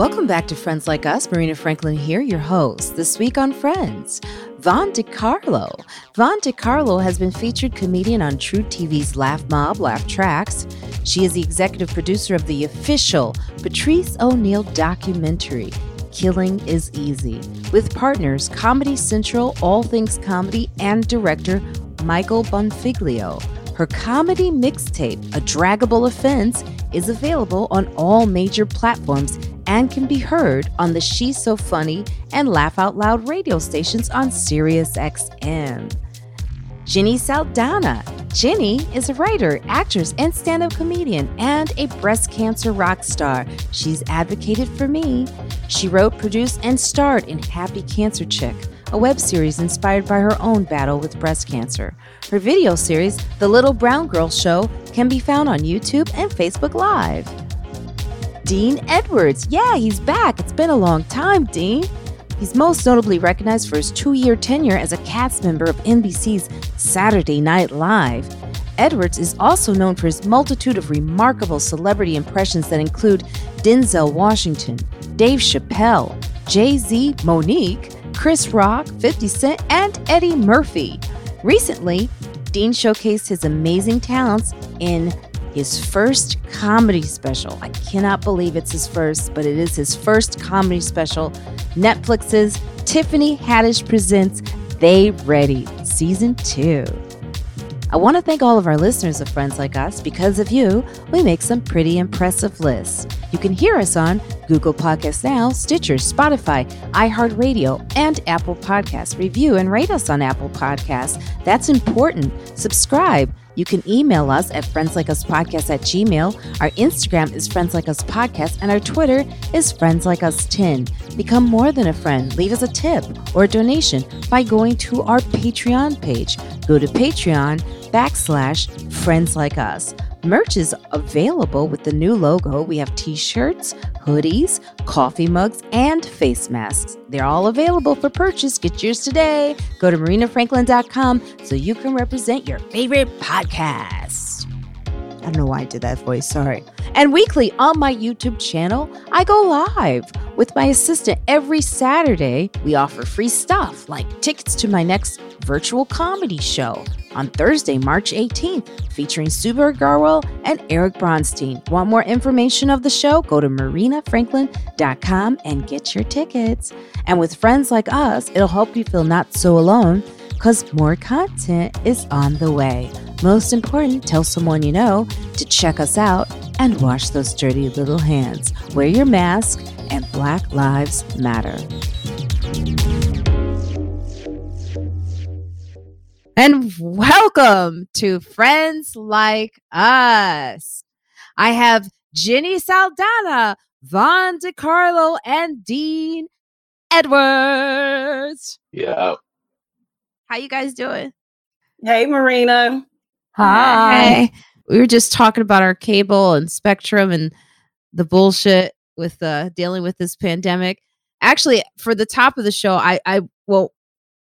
Welcome back to Friends Like Us. Marina Franklin here, your host. This week on Friends, Von DeCarlo. Von DeCarlo has been featured comedian on Tru TV's Laff Mobb, Laff Tracks. She is the executive producer of the official Patrice O'Neal documentary, Killing is Easy, with partners Comedy Central, All Things Comedy, and director Michael Bonfiglio. Her comedy mixtape, A Draggable Offense, is available on all major platforms and can be heard on the She's So Funny and Laugh Out Loud radio stations on SiriusXM. Jenny Saldana. Jenny is a writer, actress, and stand up comedian, and a breast cancer rock star. She's advocated for me. She wrote, produced, and starred in Happy Cancer Chick, a web series inspired by her own battle with breast cancer. Her video series, The Little Brown Girl Show, can be found on YouTube and Facebook Live. Dean Edwards. Yeah, he's back. It's been a long time, Dean. He's most notably recognized for his two year tenure as a cast member of NBC's Saturday Night Live. Edwards is also known for his multitude of remarkable celebrity impressions that include Denzel Washington, Dave Chappelle, Jay Z, Mo'Nique, Chris Rock, 50 Cent, and Eddie Murphy. Recently, Dean showcased his amazing talents in his first comedy special. I cannot believe it's his first, but it is his first comedy special. Netflix's Tiffany Haddish presents They Ready, Season 2. I want to thank all of our listeners of Friends Like Us. Because of you, we make some pretty impressive lists. You can hear us on Google Podcasts Now, Stitcher, Spotify, iHeartRadio, and Apple Podcasts. Review and rate us on Apple Podcasts. That's important. Subscribe. You can email us at friendslikeUspodcast at gmail. Our Instagram is Friends Like Us Podcast, and our Twitter is Friends Like Us 10. Become more than a friend. Leave us a tip or a donation by going to our Patreon page. Go to Patreon backslash Friends Like Us. Merch is available with the new logo. We have t shirts, hoodies, coffee mugs, and face masks. They're all available for purchase. Get yours today. Go to marinafranklin.com so you can represent your favorite podcast. I don't know why I did that voice, sorry. And weekly on my YouTube channel, I go live with my assistant every Saturday. We offer free stuff like tickets to my next virtual comedy show on Thursday, March 18th, featuring Subar Garwell and Eric Bronstein. Want more information of the show? Go to marinafranklin.com and get your tickets. And with friends like us, it'll help you feel not so alone because more content is on the way. Most important, tell someone you know to check us out and wash those dirty little hands. Wear your mask, and Black Lives Matter. And welcome to Friends Like Us. I have Jenny Saldana, Von DeCarlo, and Dean Edwards. Yeah. How you guys doing? Hey, Marina. Hi. We were just talking about our cable and spectrum and the bullshit with uh, dealing with this pandemic. Actually, for the top of the show, I, I well,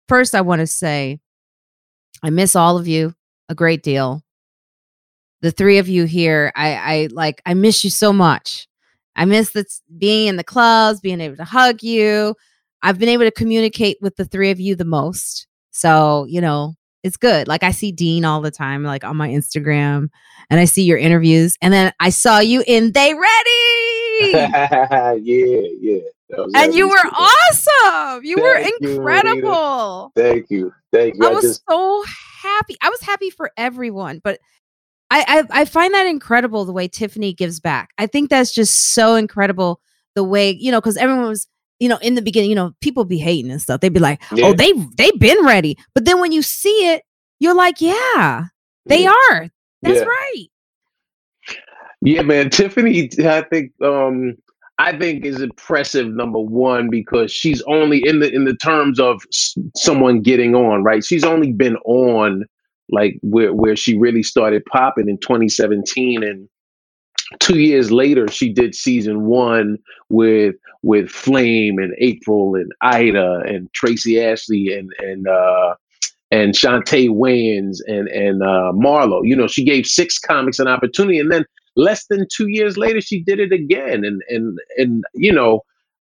first I want to say I miss all of you a great deal. The three of you here, I, I like, I miss you so much. I miss the being in the clubs, being able to hug you. I've been able to communicate with the three of you the most. So, you know, it's good. Like I see Dean all the time, like on my Instagram, and I see your interviews. And then I saw you in They Ready. yeah, oh, yeah. And you were awesome. You Thank were incredible. You, Thank you. Thank you. I, I was just... so happy. I was happy for everyone, but I, I I find that incredible the way Tiffany gives back. I think that's just so incredible the way, you know, because everyone was you know, in the beginning, you know, people be hating and stuff. They'd be like, oh, yeah. "Oh, they they've been ready," but then when you see it, you're like, "Yeah, they yeah. are. That's yeah. right." Yeah, man. Tiffany, I think, um, I think is impressive. Number one, because she's only in the in the terms of someone getting on, right? She's only been on like where where she really started popping in 2017, and two years later, she did season one with with Flame and April and Aida and Tracey Ashley and and uh, and Chaunté Wayans and and uh, Marlo. You know, she gave six comics an opportunity, and then less than two years later, she did it again, and and and you know,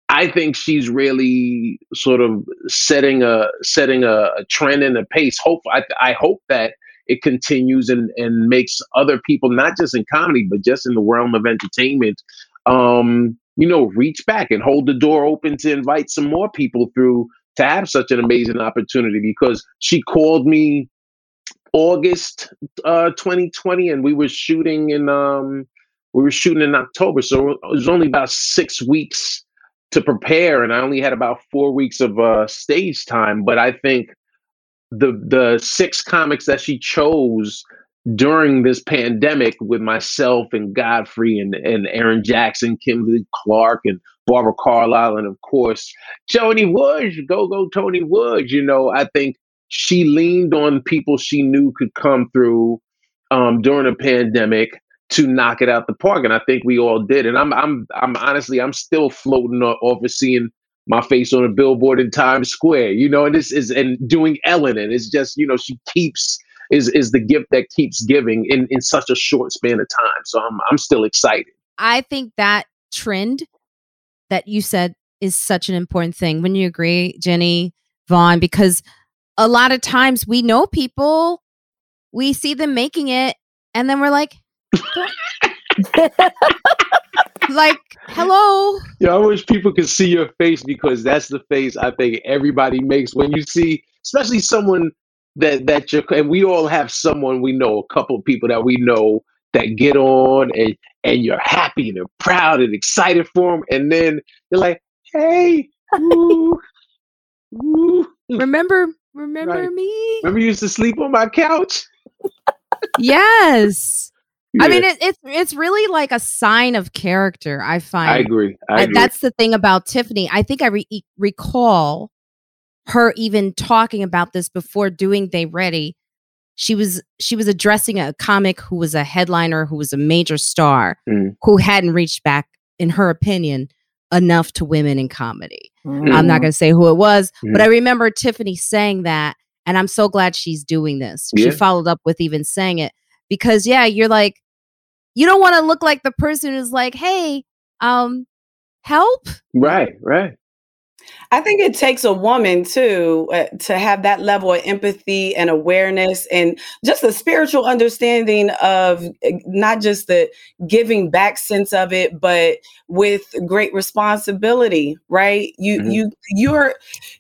I think she's really sort of setting a setting a, a trend and a pace. Hope I, I hope that it continues and and makes other people not just in comedy but just in the realm of entertainment, um, you know, reach back and hold the door open to invite some more people through to have such an amazing opportunity because she called me August uh, 2020 and we were shooting in um we were shooting in October so it was only about 6 weeks to prepare and I only had about 4 weeks of uh stage time but I think the the six comics that she chose during this pandemic with myself and Godfrey and, and Aaron Jackson, Kimberly Clark and Barbara Carlisle, and of course Tony Woods, go go Tony Woods. You know, I think she leaned on people she knew could come through um, during a pandemic to knock it out the park, and I think we all did. And I'm I'm I'm honestly I'm still floating off of seeing my face on a billboard in Times Square, you know, and this is and doing Ellen, and it's just you know she keeps is is the gift that keeps giving in in such a short span of time. So I'm I'm still excited. I think that trend that you said is such an important thing. When you agree, Jenny Von, because a lot of times we know people, we see them making it, and then we're like. like, hello. Yeah, I wish people could see your face because that's the face I think everybody makes when you see, especially someone that that you're, and we all have someone we know, a couple of people that we know that get on and and you're happy and proud and excited for them, and then you're like, hey, ooh, ooh. remember, remember right. me? Remember you used to sleep on my couch. yes. I mean, it, it's it's really like a sign of character. I find. I agree. I agree. That's the thing about Tiffany. I think I re- recall her even talking about this before doing They Ready. She was she was addressing a comic who was a headliner, who was a major star, mm. who hadn't reached back, in her opinion, enough to women in comedy. Mm. I'm not going to say who it was, mm. but I remember Tiffany saying that, and I'm so glad she's doing this. Yeah. She followed up with even saying it because, yeah, you're like you don't want to look like the person who's like, hey, um, help. Right, right. I think it takes a woman too uh, to have that level of empathy and awareness and just a spiritual understanding of uh, not just the giving back sense of it, but with great responsibility, right? You mm-hmm. you you're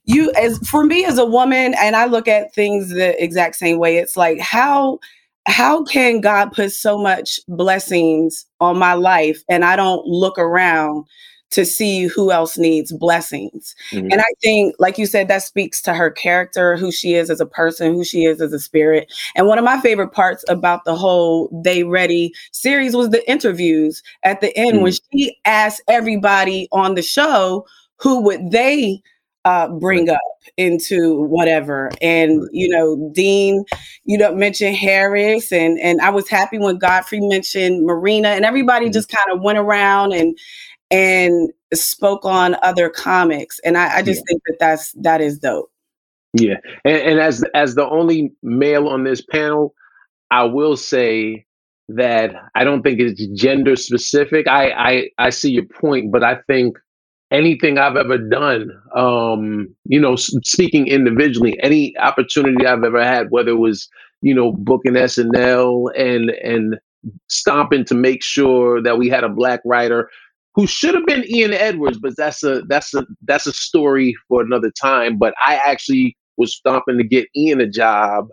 you as for me as a woman, and I look at things the exact same way. It's like how how can God put so much blessings on my life and I don't look around to see who else needs blessings? Mm-hmm. And I think, like you said, that speaks to her character, who she is as a person, who she is as a spirit. And one of my favorite parts about the whole They Ready series was the interviews at the end mm-hmm. when she asked everybody on the show who would they uh, bring up into whatever. And you know, Dean, you know, mentioned Harris, and and I was happy when Godfrey mentioned Marina, and everybody mm-hmm. just kind of went around and and spoke on other comics, and I, I just yeah. think that that's that is dope. Yeah, and, and as as the only male on this panel, I will say that I don't think it's gender specific. I I I see your point, but I think anything I've ever done, um, you know, speaking individually, any opportunity I've ever had, whether it was, you know, booking SNL and and stomping to make sure that we had a black writer who should have been Ian Edwards, but that's a that's a that's a story for another time. But I actually was stomping to get Ian a job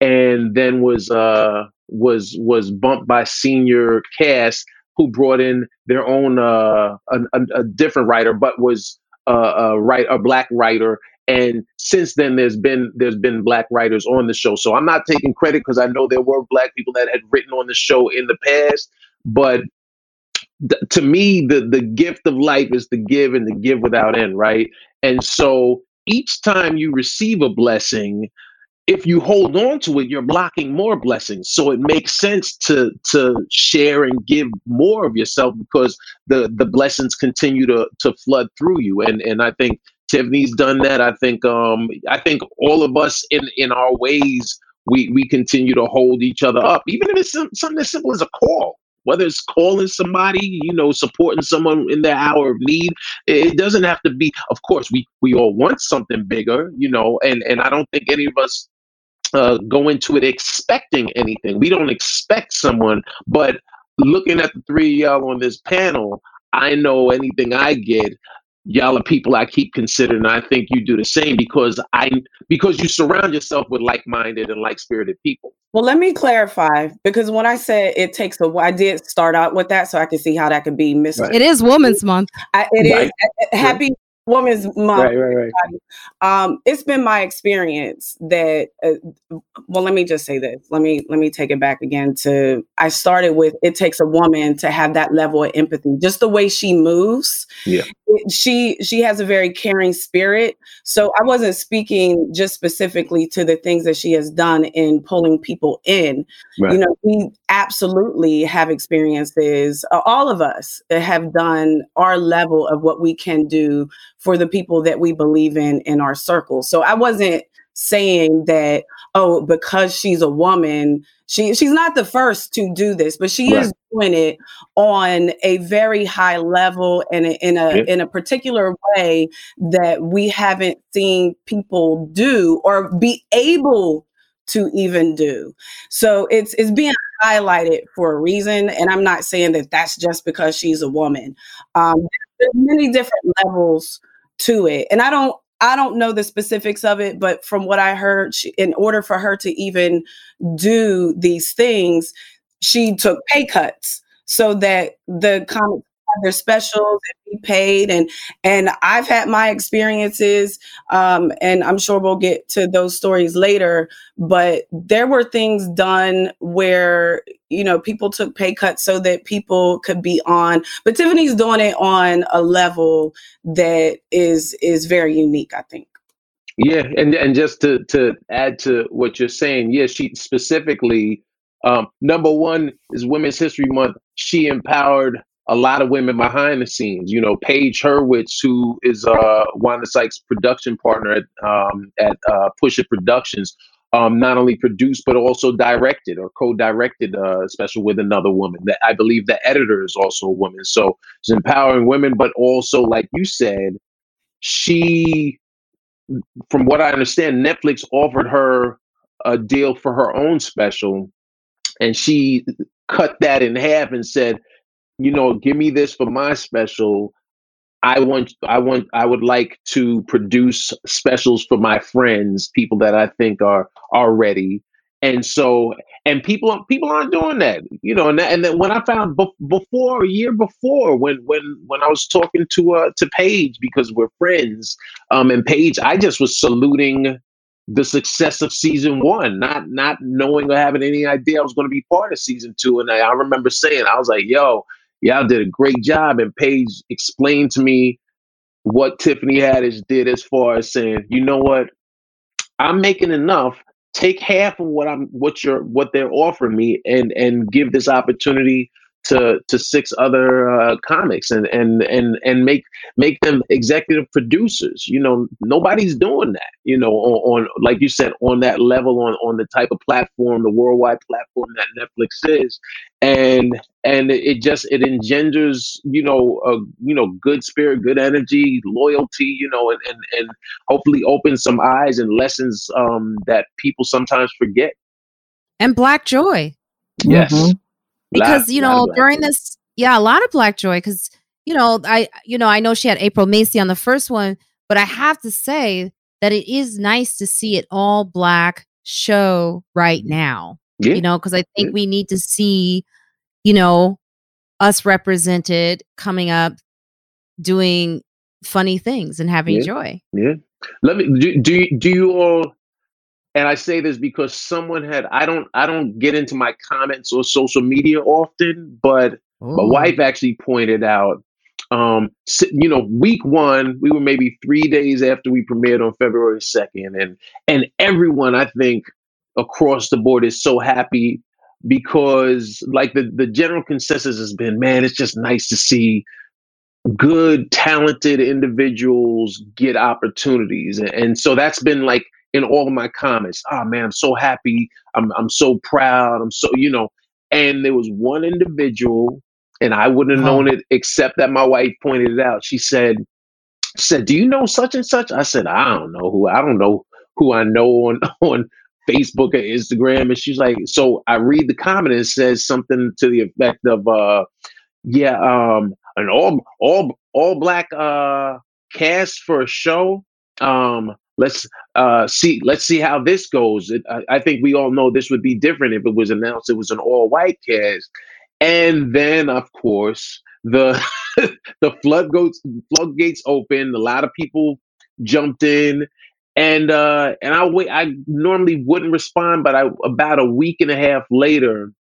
and then was uh was was bumped by senior cast who brought in their own uh, a, a, different writer, but was uh, a write a black writer. And since then, there's been there's been black writers on the show. So I'm not taking credit because I know there were black people that had written on the show in the past. But th- to me, the the gift of life is to give and to give without end, right? And so each time you receive a blessing, if you hold on to it, you're blocking more blessings. So it makes sense to to share and give more of yourself because the the blessings continue to to flood through you. And and I think Tiffany's done that. I think um I think all of us in in our ways we we continue to hold each other up, even if it's something as simple as a call. whether it's calling somebody, you know, supporting someone in their hour of need. It doesn't have to be. Of course, we we all want something bigger, you know, and and I don't think any of us uh, go into it expecting anything. We don't expect someone, but looking at the three y'all on this panel, I know anything I get, y'all are people I keep considering. I think you do the same because I because you surround yourself with like-minded and like-spirited people. Well, let me clarify because when I said it takes a, I did start out with that so I can see how that could be missed. Right. It is Women's Month. I, it right. is. Happy Women's Month. Right, right, right. Um, it's been my experience that. Uh, well, let me just say this. Let me let me take it back again. To I started with it takes a woman to have that level of empathy. Just the way she moves. Yeah. It, she she has a very caring spirit. So I wasn't speaking just specifically to the things that she has done in pulling people in. Right. You know, we absolutely have experiences. Uh, all of us have done our level of what we can do for the people that we believe in in our circle. So I wasn't saying that oh because she's a woman she she's not the first to do this but she right. is doing it on a very high level and in a in a particular way that we haven't seen people do or be able to even do so it's it's being highlighted for a reason and i'm not saying that that's just because she's a woman um, there's many different levels to it. And I don't I don't know the specifics of it, but from what I heard, she, in order for her to even do these things, she took pay cuts so that the comic their specials and be paid and and I've had my experiences um, and I'm sure we'll get to those stories later but there were things done where you know people took pay cuts so that people could be on but Tiffany's doing it on a level that is is very unique I think yeah and and just to to add to what you're saying yeah she specifically um, number one is Women's History Month. She empowered a lot of women behind the scenes. You know, Page Hurwitz, who is uh, Wanda Sykes' production partner at um, at uh, Push It Productions, um, not only produced but also directed or co-directed uh, special with another woman. That I believe the editor is also a woman. So she's empowering women, but also, like you said, she, from what I understand, Netflix offered her a deal for her own special, and she cut that in half and said you know, give me this for my special. I want, I want, I would like to produce specials for my friends, people that I think are are ready. And so, and people, people aren't doing that, you know. And that, and then when I found be- before a year before, when when when I was talking to uh to Page because we're friends, um, and Page, I just was saluting the success of season one, not not knowing or having any idea I was going to be part of season two. And I, I remember saying, I was like, "Yo, y'all did a great job. And Page explained to me what Tiffany Haddish did as far as saying, you know what, I'm making enough. Take half of what I'm what you're what they're offering me and and give this opportunity to to six other uh, comics and and and and make make them executive producers. You know, nobody's doing that. You know, on, on like you said, on that level, on on the type of platform, the worldwide platform that Netflix is, and and it just it engenders you know a you know good spirit, good energy, loyalty. You know, and and and hopefully opens some eyes and lessons um, that people sometimes forget. And black joy. Yes. Mm-hmm because you know during joy. this yeah a lot of black joy because you know i you know i know she had april macie on the first one but i have to say that it is nice to see it all black show right now yeah. you know because i think yeah. we need to see you know us represented coming up doing funny things and having yeah. joy yeah let me do, do, do you all and I say this because someone had I don't I don't get into my comments or social media often, but Ooh. my wife actually pointed out um you know week 1 we were maybe 3 days after we premiered on February 2nd and and everyone I think across the board is so happy because like the the general consensus has been man it's just nice to see good talented individuals get opportunities and, and so that's been like in all of my comments. Oh man, I'm so happy. I'm I'm so proud. I'm so you know. And there was one individual, and I wouldn't have known it except that my wife pointed it out. She said, said, Do you know such and such? I said, I don't know who I don't know who I know on on Facebook or Instagram. And she's like, so I read the comment and it says something to the effect of uh yeah, um an all all all black uh cast for a show. Um let's uh see let's see how this goes. It, I, I think we all know this would be different if it was announced it was an all white cast. And then of course the the floodgates floodgates opened. A lot of people jumped in, and uh, and I wait. I normally wouldn't respond, but I about a week and a half later,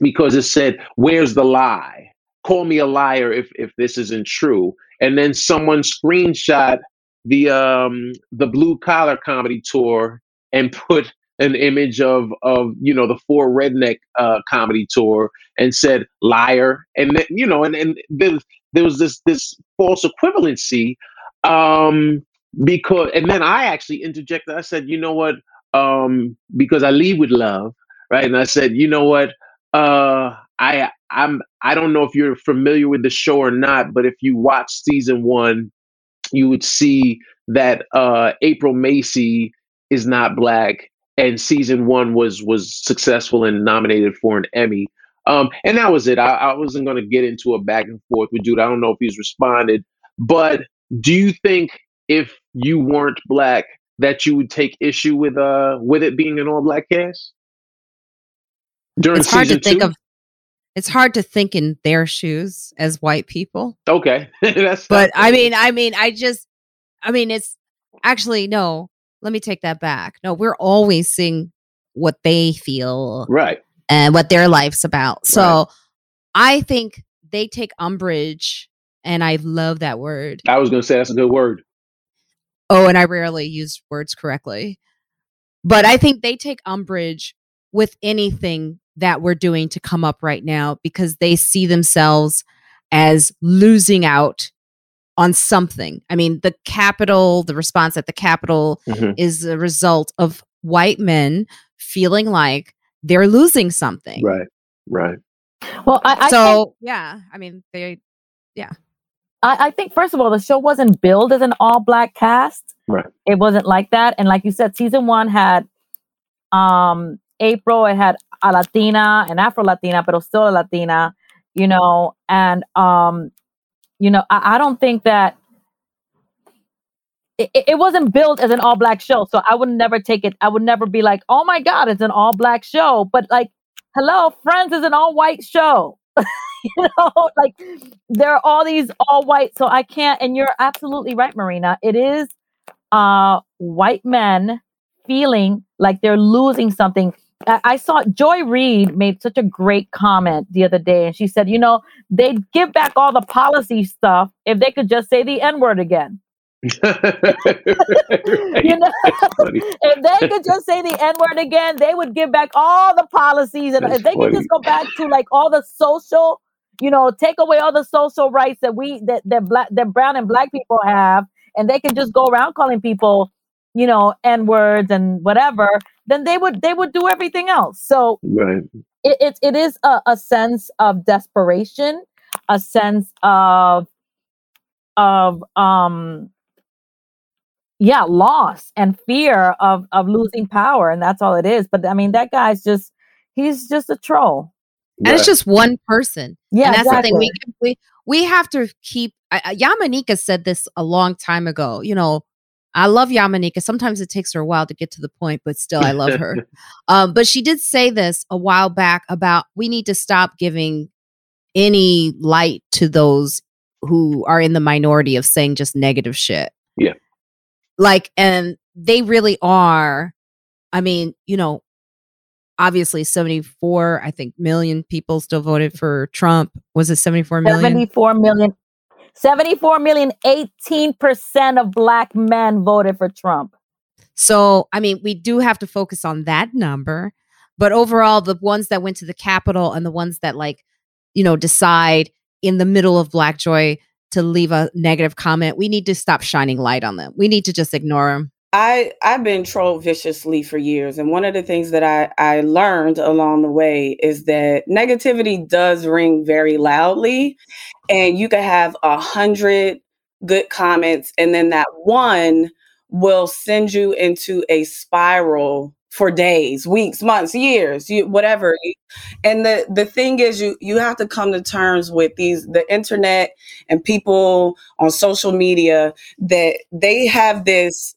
because it said, "Where's the lie? Call me a liar if if this isn't true." And then someone screenshot the um the blue collar comedy tour and put an image of of you know the four redneck uh, comedy tour and said liar and then you know and and there, there was this this false equivalency um because and then I actually interjected I said you know what um because I lead with love right? And I said you know what uh I I'm I don't know if you're familiar with the show or not but if you watch season 1 you would see that uh April Macie is not black and season one was was successful and nominated for an Emmy. Um, and that was it. I, I wasn't going to get into a back and forth with dude. I don't know if he's responded, but do you think if you weren't black that you would take issue with uh with it being an all black cast? During it's hard to think two? of. It's hard to think in their shoes as white people. Okay, that's. But I mean, I mean, I just, I mean, it's actually no let me take that back. No, we're always seeing what they feel. Right. And what their life's about. So right. I think they take umbrage, and I love that word. I was going to say that's a good word. Oh, and I rarely use words correctly. But I think they take umbrage with anything that we're doing to come up right now because they see themselves as losing out on something. I mean, the capital, the response at the Capitol mm-hmm. is a result of white men feeling like they're losing something. Right. Right. Well, I, I so think, yeah, I mean, they, yeah. I, I think first of all, the show wasn't billed as an all black cast. Right. It wasn't like that, and like you said, season one had um April. It had a Latina, an Afro Latina, but still a Latina. You know, and um you know, I, I don't think that it, it, wasn't built as an all black show. So I would never take it. I would never be like, oh my God, it's an all black show. But like, hello, Friends is an all white show. you know, like there are all these all white. So I can't, and you're absolutely right, Marina. It is uh white men feeling like they're losing something. I saw Joy Reid made such a great comment the other day, and she said, "You know, they'd give back all the policy stuff if they could just say the N word again." you know, if they could just say the N word again, they would give back all the policies, and That's if they funny. could just go back to like all the social, you know, take away all the social rights that we that that black that brown and black people have, and they could just go around calling people you know, N words and whatever, then they would they would do everything else. So right. it, it, it is a, a sense of desperation, a sense of of um yeah, loss and fear of of losing power, and that's all it is. But I mean, that guy's just he's just a troll. And right. it's just one person. Yeah, and that's exactly. the thing. We we we have to keep. Uh, Yamaneika said this a long time ago. You know, I love Yamaneika. Sometimes it takes her a while to get to the point, but still, I love her. um, but she did say this a while back about we need to stop giving any light to those who are in the minority of saying just negative shit. Yeah. Like, and they really are. I mean, you know, obviously 74, I think, million people still voted for Trump. Was it 74 million? 74 million 74 million, 18% of black men voted for Trump. So, I mean, we do have to focus on that number. But overall, the ones that went to the Capitol and the ones that, like, you know, decide in the middle of Black Joy to leave a negative comment, we need to stop shining light on them. We need to just ignore them. I I've been trolled viciously for years, and one of the things that I I learned along the way is that negativity does ring very loudly, and you can have a hundred good comments, and then that one will send you into a spiral for days, weeks, months, years, you, whatever. And the the thing is, you you have to come to terms with these the internet and people on social media that they have this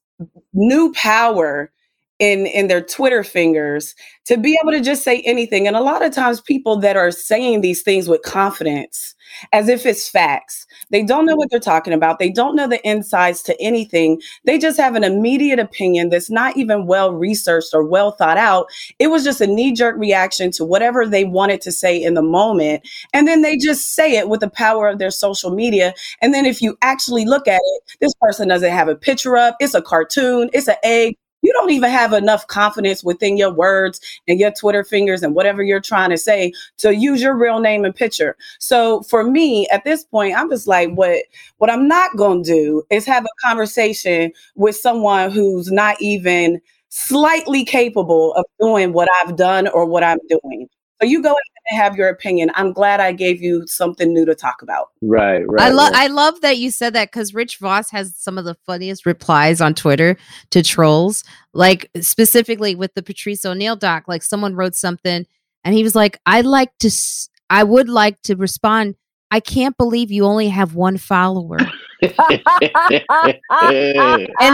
new power in in their Twitter fingers to be able to just say anything. And a lot of times people that are saying these things with confidence as if it's facts. They don't know what mm-hmm. they're talking about. They don't know the insides to anything. They just have an immediate opinion that's not even well researched or well thought out. It was just a knee jerk reaction to whatever they wanted to say in the moment. And then they just say it with the power of their social media. And then if you actually look at it, this person doesn't have a picture up, it's a cartoon, it's an egg, don't even have enough confidence within your words and your Twitter fingers and whatever you're trying to say to use your real name and picture. So for me, at this point, I'm just like, what what I'm not gonna do is have a conversation with someone who's not even slightly capable of doing what I've done or what I'm doing. So you go ahead and have your opinion. I'm glad I gave you something new to talk about. Right, right. I love right. I love that you said that because Rich Voss has some of the funniest replies on Twitter to trolls. Like specifically with the Patrice O'Neal doc, like someone wrote something and he was like, "I'd like to, s- I would like to respond. I can't believe you only have one follower." and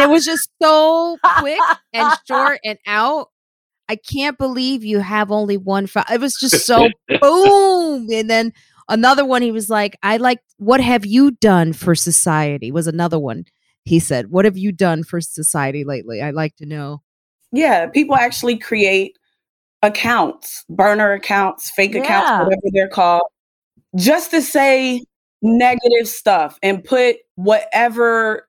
it was just so quick and short and out. I can't believe you have only one. Fo-. It was just so boom. And then another one, he was like, I like, what have you done for society? Was another one. He said, What have you done for society lately? I'd like to know. Yeah, people actually create accounts, burner accounts, fake Yeah. accounts, whatever they're called, just to say negative stuff and put whatever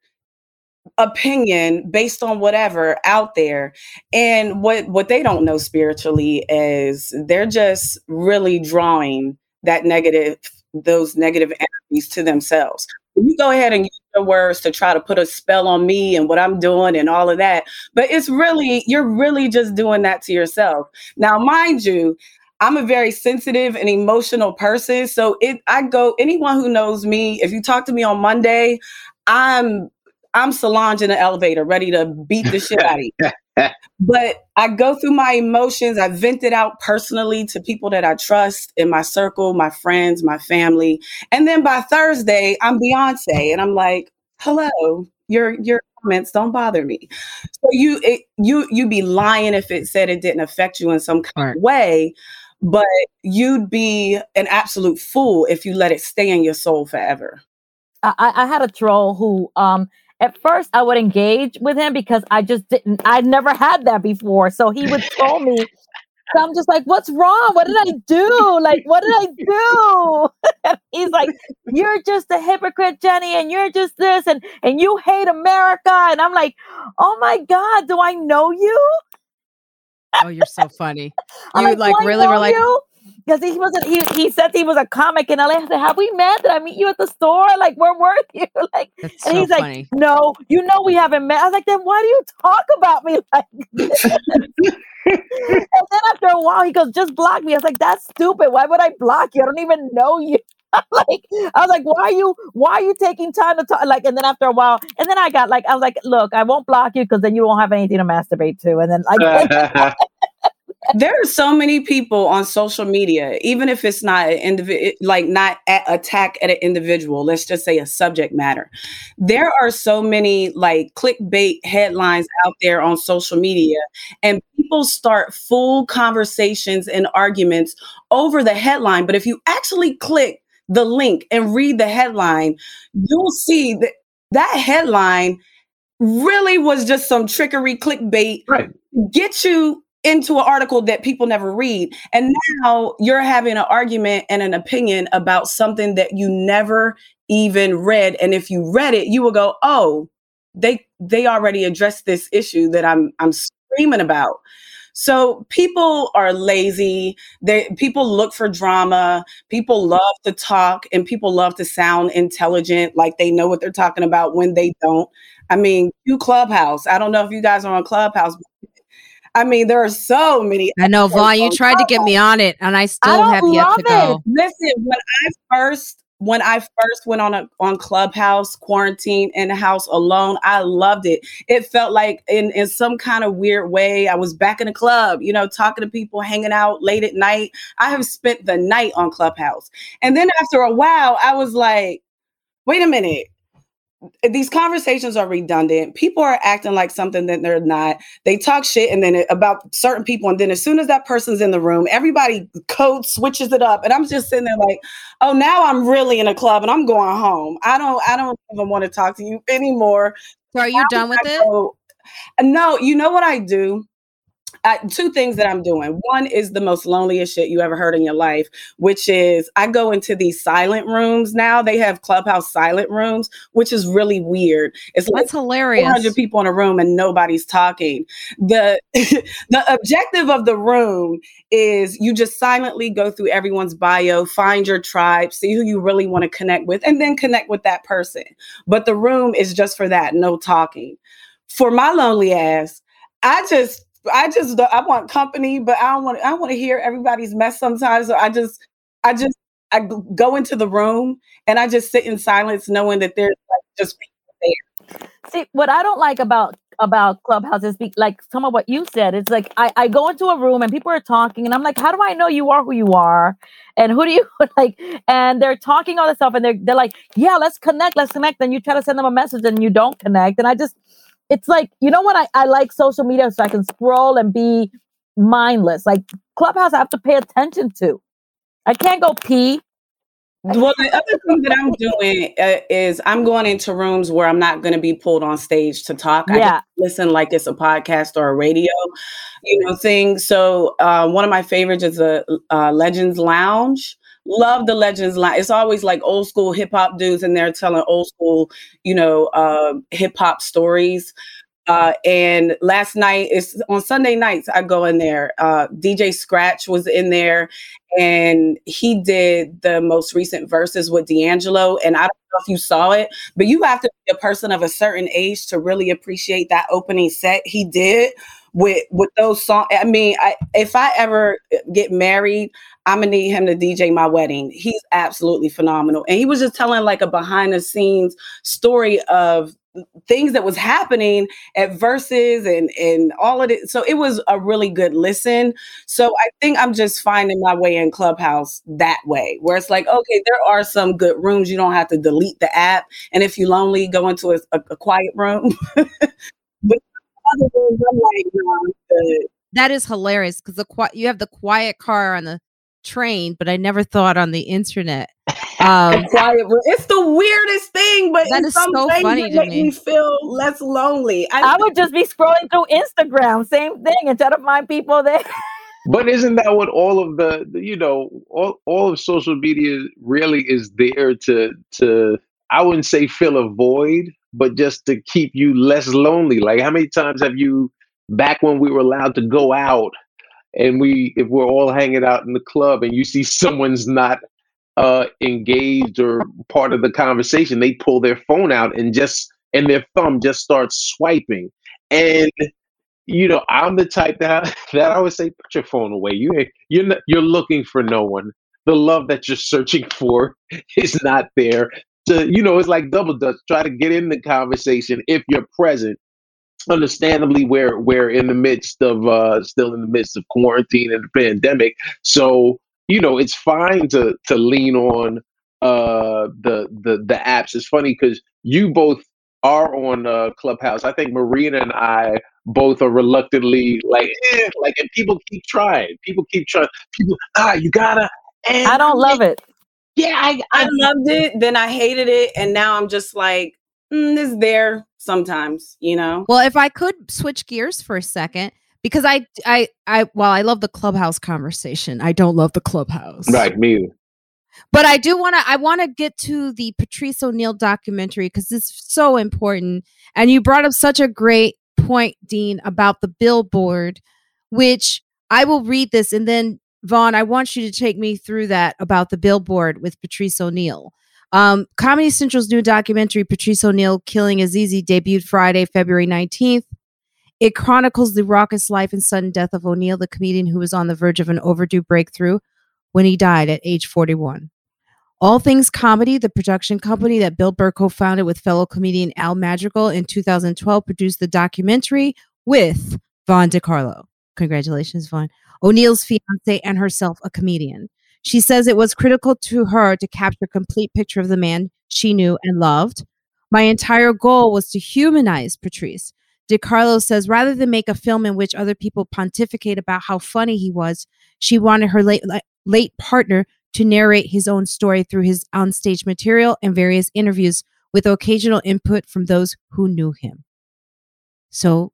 opinion based on whatever out there and what what they don't know spiritually is they're just really drawing that negative those negative energies to themselves you go ahead and use your words to try to put a spell on me and what i'm doing and all of that but it's really you're really just doing that to yourself now mind you I'm a very sensitive and emotional person. So it I go anyone who knows me, if you talk to me on Monday, I'm I'm Solange in the elevator, ready to beat the shit out of you. But I go through my emotions. I vent it out personally to people that I trust in my circle, my friends, my family. And then by Thursday, I'm Beyonce, and I'm like, "Hello, your your comments don't bother me." So you it, you you be lying if it said it didn't affect you in some kind Right. of way, but you'd be an absolute fool if you let it stay in your soul forever. I, I I had a troll who um at first I would engage with him because I just didn't I never had that before. So he would troll me. So I'm just like, what's wrong? What did I do? Like, what did I do? He's like, you're just a hypocrite, Jenny, and you're just this, and and you hate America. And I'm like, oh my God, do I know you? Oh, you're so funny. You like "Do I really were like, you? Because he wasn't. He, he said he was a comic in LA. I said, "Have we met? Did I meet you at the store? Like, where were you?" Like, That's and so he's like, "No, you know we haven't met." I was like, "Then why do you talk about me like and then after a while, he goes, "Just block me." I was like, "That's stupid. Why would I block you? I don't even know you." like, I was like, "Why are you? Why are you taking time to talk?" Like, and then after a while, and then I got like, I was like, "Look, I won't block you because then you won't have anything to masturbate to." And then like, there are so many people on social media even if it's not an individual like not at attack at an individual let's just say a subject matter there are so many like clickbait headlines out there on social media and people start full conversations and arguments over the headline but if you actually click the link and read the headline you'll see that that headline really was just some trickery clickbait right. get you into an article that people never read. And now you're having an argument and an opinion about something that you never even read. And if you read it, you will go, oh, they they already addressed this issue that I'm I'm screaming about. So people are lazy. They people look for drama. People love to talk and people love to sound intelligent, like they know what they're talking about when they don't. I mean, you Clubhouse. I don't know if you guys are on Clubhouse. I mean, there are so many. I know, Von. You tried to get me on it, and I still I have yet to it. go. Listen, when I first when I first went on a on Clubhouse, quarantine in the house alone, I loved it. It felt like in in some kind of weird way, I was back in the club, you know, talking to people, hanging out late at night. I have spent the night on Clubhouse. And then after a while, I was like, wait a minute these conversations are redundant. People are acting like something that they're not. They talk shit and then it, about certain people, and then as soon as that person's in the room, everybody code switches it up, and I'm just sitting there like, oh, now I'm really in a club and I'm going home. I don't, I don't even want to talk to you anymore. So are you now done with it? Go, no, you know what I do I, two things that I'm doing. One is the most loneliest shit you ever heard in your life, which is I go into these silent rooms now. They have clubhouse silent rooms, which is really weird. It's like That's hilarious. 400 people in a room and nobody's talking. The the objective of the room is you just silently go through everyone's bio, find your tribe, see who you really want to connect with, and then connect with that person. But the room is just for that, no talking. For my lonely ass, I just I just I want company, but I don't want I want to hear everybody's mess sometimes. So I just I just I go into the room and I just sit in silence, knowing that there's like just people there. See, what I don't like about about Clubhouse is be, like some of what you said. It's like I, I go into a room and people are talking, and I'm like, how do I know you are who you are? And who do you like? And they're talking all this stuff, and they're they're like, yeah, let's connect, let's connect. Then you try to send them a message, and you don't connect. And I just it's like you know what I, I like social media so I can scroll and be mindless. Like Clubhouse, I have to pay attention to. I can't go pee. Well, the other thing that I'm doing uh, is I'm going into rooms where I'm not going to be pulled on stage to talk. Yeah. I listen like it's a podcast or a radio, you know, thing. So uh, one of my favorites is the uh, Legends Lounge. Love the Legends line. It's always like old school hip hop dudes in there telling old school, you know, uh, hip hop stories. Uh, and last night, it's on Sunday nights, I go in there. Uh, DJ Scratch was in there and he did the most recent Verzuz with D'Angelo. And I don't know if you saw it, but you have to be a person of a certain age to really appreciate that opening set he did with with those songs. I mean, I, if I ever get married, I'm gonna need him to DJ my wedding. He's absolutely phenomenal. And he was just telling like a behind the scenes story of things that was happening at Verzuz and and all of it. So it was a really good listen. So I think I'm just finding my way in Clubhouse that way, where it's like, okay, there are some good rooms. You don't have to delete the app, and if you're lonely, go into a, a, a quiet room. but other rooms, I'm like, no, that is hilarious because the you have the quiet car on the train, but I never thought on the internet. Um, quiet. It's the weirdest thing, but that is so funny to me. me. feel less lonely. I, I would just be scrolling through Instagram, same thing, instead to find people there. But isn't that what all of the, you know, all, all of social media really is there to to I wouldn't say fill a void, but just to keep you less lonely. Like how many times have you back when we were allowed to go out and we if we're all hanging out in the club and you see someone's not uh engaged or part of the conversation they pull their phone out and just and their thumb just starts swiping. And you know i'm the type that that i would say put your phone away. You you're not, you're looking for no one. The love that you're searching for is not there to you know it's like double dutch try to get in the conversation if you're present understandably we're we're in the midst of uh still in the midst of quarantine and the pandemic. So you know it's fine to to lean on uh the the the apps. It's funny because you both are on uh clubhouse. I think marina and i both are reluctantly like eh, like and people keep trying. People keep trying people ah you gotta and i don't love it yeah I, I, I loved it then i hated it and now i'm just like mm, is there sometimes, you know? Well, if I could switch gears for a second, because I, I, I, well, I love the clubhouse conversation. I don't love the clubhouse. Right, me But I do want to, I want to get to the Patrice O'Neal documentary because it's so important. And you brought up such a great point, Dean, about the billboard, which I will read this and then Von, I want you to take me through that about the billboard with Patrice O'Neal. Um, Comedy Central's new documentary, Patrice O'Neal Killing Is Easy, debuted Friday, February 19th. It chronicles the raucous life and sudden death of O'Neal, the comedian who was on the verge of an overdue breakthrough when he died at age 41. All Things Comedy, the production company that Bill Burr co founded with fellow comedian Al Madrigal in 2012, produced the documentary with Von DeCarlo. Congratulations, Von. O'Neal's fiance and herself a comedian. She says it was critical to her to capture a complete picture of the man she knew and loved. My entire goal was to humanize Patrice. DeCarlo says rather than make a film in which other people pontificate about how funny he was, she wanted her late, late partner to narrate his own story through his onstage material and various interviews with occasional input from those who knew him. So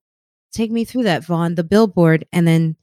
take me through that, Von, the billboard, and then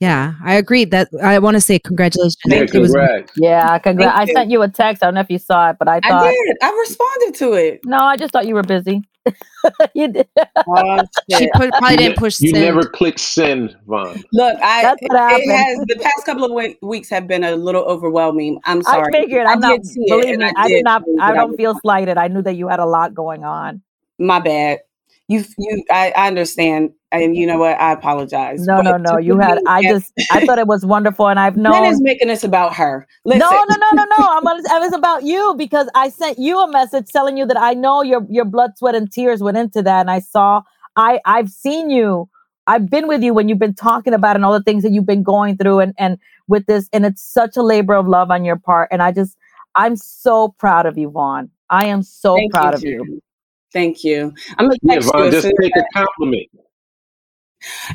yeah, I agree that I want to say congratulations. Yeah, congrats. yeah, congrats. I sent you a text. I don't know if you saw it, but I thought I did. I responded to it. No, I just thought you were busy. you did. Oh, she put, probably You, didn't push you send. never click send, Von. Look, I That's what it happened. has the past couple of we- weeks have been a little overwhelming. I'm I sorry. figured. I'm I not. did see Believe and me, I I did did not. I don't feel slighted. I knew that you had a lot going on. My bad. You, you, I, I understand, and you know what? I apologize. No, no, no. You had. I just. I thought it was wonderful, and I've known. is making this about her. Listen, No, no, no, no, no. I'm it was about you because I sent you a message telling you that I know your your blood, sweat, and tears went into that, and I saw. I I've seen you. I've been with you when you've been talking about and all the things that you've been going through, and and with this, and it's such a labor of love on your part, and I just I'm so proud of you, Von. I am so Thank proud you, of you. Thank you. I'm gonna Yeah, you just take a compliment.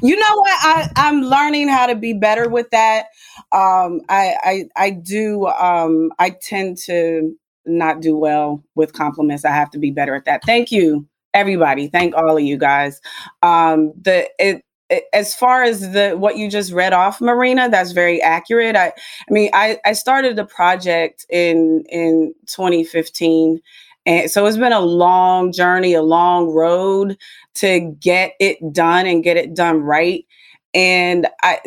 You know what? I, I'm learning how to be better with that. Um, I, I I do. Um, I tend to not do well with compliments. I have to be better at that. Thank you, everybody. Thank all of you guys. Um, the it, it as far as the what you just read off, Marina, that's very accurate. I I mean, I I started the project in in 2015. And so it's been a long journey, a long road to get it done and get it done right. And I,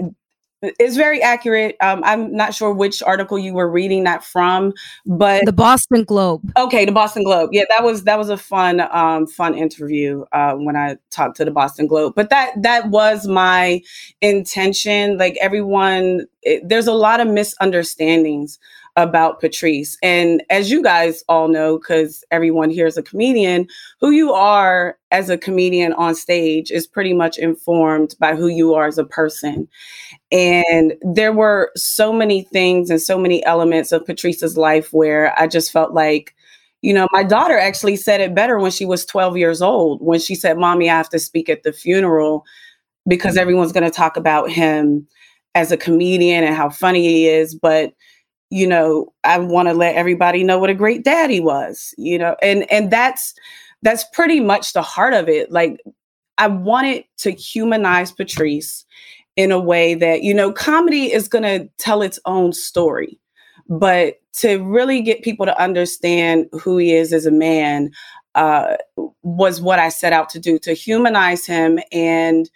it's very accurate. Um, I'm not sure which article you were reading that from, but the Boston Globe. okay, the Boston Globe. Yeah, that was that was a fun um, fun interview uh, when I talked to the Boston Globe. But that that was my intention. Like everyone, it, there's a lot of misunderstandings about Patrice. And as you guys all know, because everyone here is a comedian, who you are as a comedian on stage is pretty much informed by who you are as a person. And there were so many things and so many elements of Patrice's life where I just felt like, you know, my daughter actually said it better when she was 12 years old, when she said, Mommy, I have to speak at the funeral because everyone's going to talk about him as a comedian and how funny he is. But you know i want to let everybody know what a great dad he was you know and and that's that's pretty much the heart of it like i wanted to humanize patrice in a way that you know comedy is going to tell its own story but to really get people to understand who he is as a man uh, was what i set out to do to humanize him and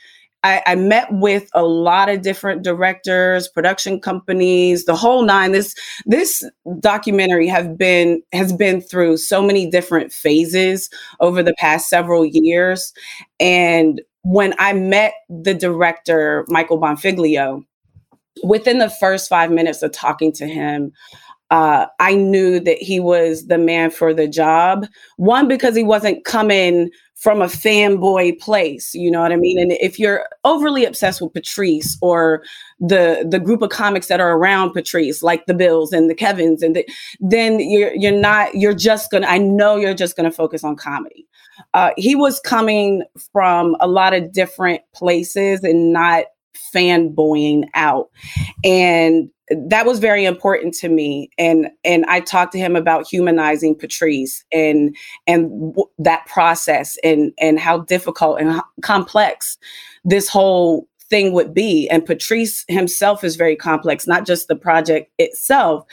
I, I, met with a lot of different directors, production companies, the whole nine. This this documentary have been has been through so many different phases over the past several years. And when I met the director, Michael Bonfiglio, within the first five minutes of talking to him, uh, I knew that he was the man for the job. One, because he wasn't coming from a fanboy place, you know what I mean? And if you're overly obsessed with Patrice or the the group of comics that are around Patrice, like the Bills and the Kevins, and the, then you're you're not you're just gonna. I know you're just gonna focus on comedy. Uh, he was coming from a lot of different places and not fanboying out, and that was very important to me. And and I talked to him about humanizing Patrice and and w- that process and and how difficult and h- complex this whole thing would be. And Patrice himself is very complex not just the project itself.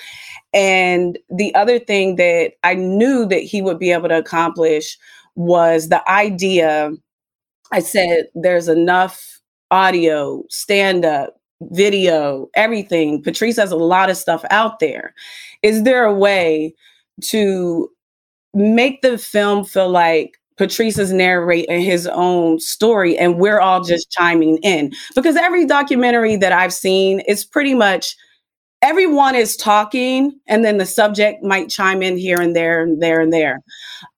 And the other thing that I knew that he would be able to accomplish was the idea I said there's enough audio stand up video, everything. Patrice has a lot of stuff out there. Is there a way to make the film feel like Patrice is narrating his own story and we're all just chiming in. Because every documentary that I've seen is pretty much everyone is talking and then the subject might chime in here and there and there and there.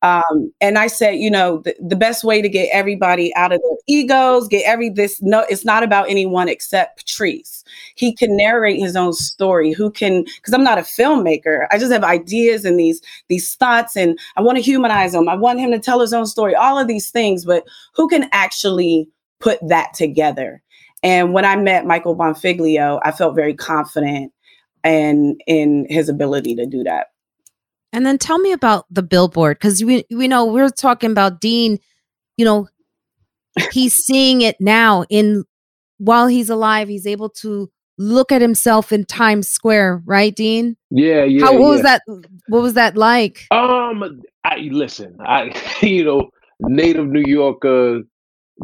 Um, and i said you know the, the, best way to get everybody out of their egos get every this no it's not about anyone except patrice. He can narrate his own story. Who can because i'm not a filmmaker. I just have ideas and these these thoughts and i want to humanize him. I want him to tell his own story all of these things but who can actually put that together? And when I met Michael Bonfiglio, I felt very confident and in his ability to do that. And then tell me about the billboard because we we know we're talking about Dean, you know, he's seeing it now in while he's alive, he's able to look at himself in Times Square, right, Dean? Yeah, yeah. How what yeah. was that what was that like? Um I listen, I you know, native New Yorker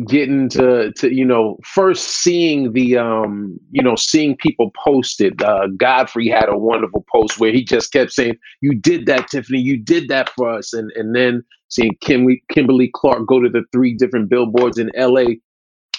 getting to to you know first seeing the um you know seeing people posted uh godfrey had a wonderful post where he just kept saying you did that tiffany. You did that for us. And and then seeing kimberly kimberly clark go to the three different billboards in la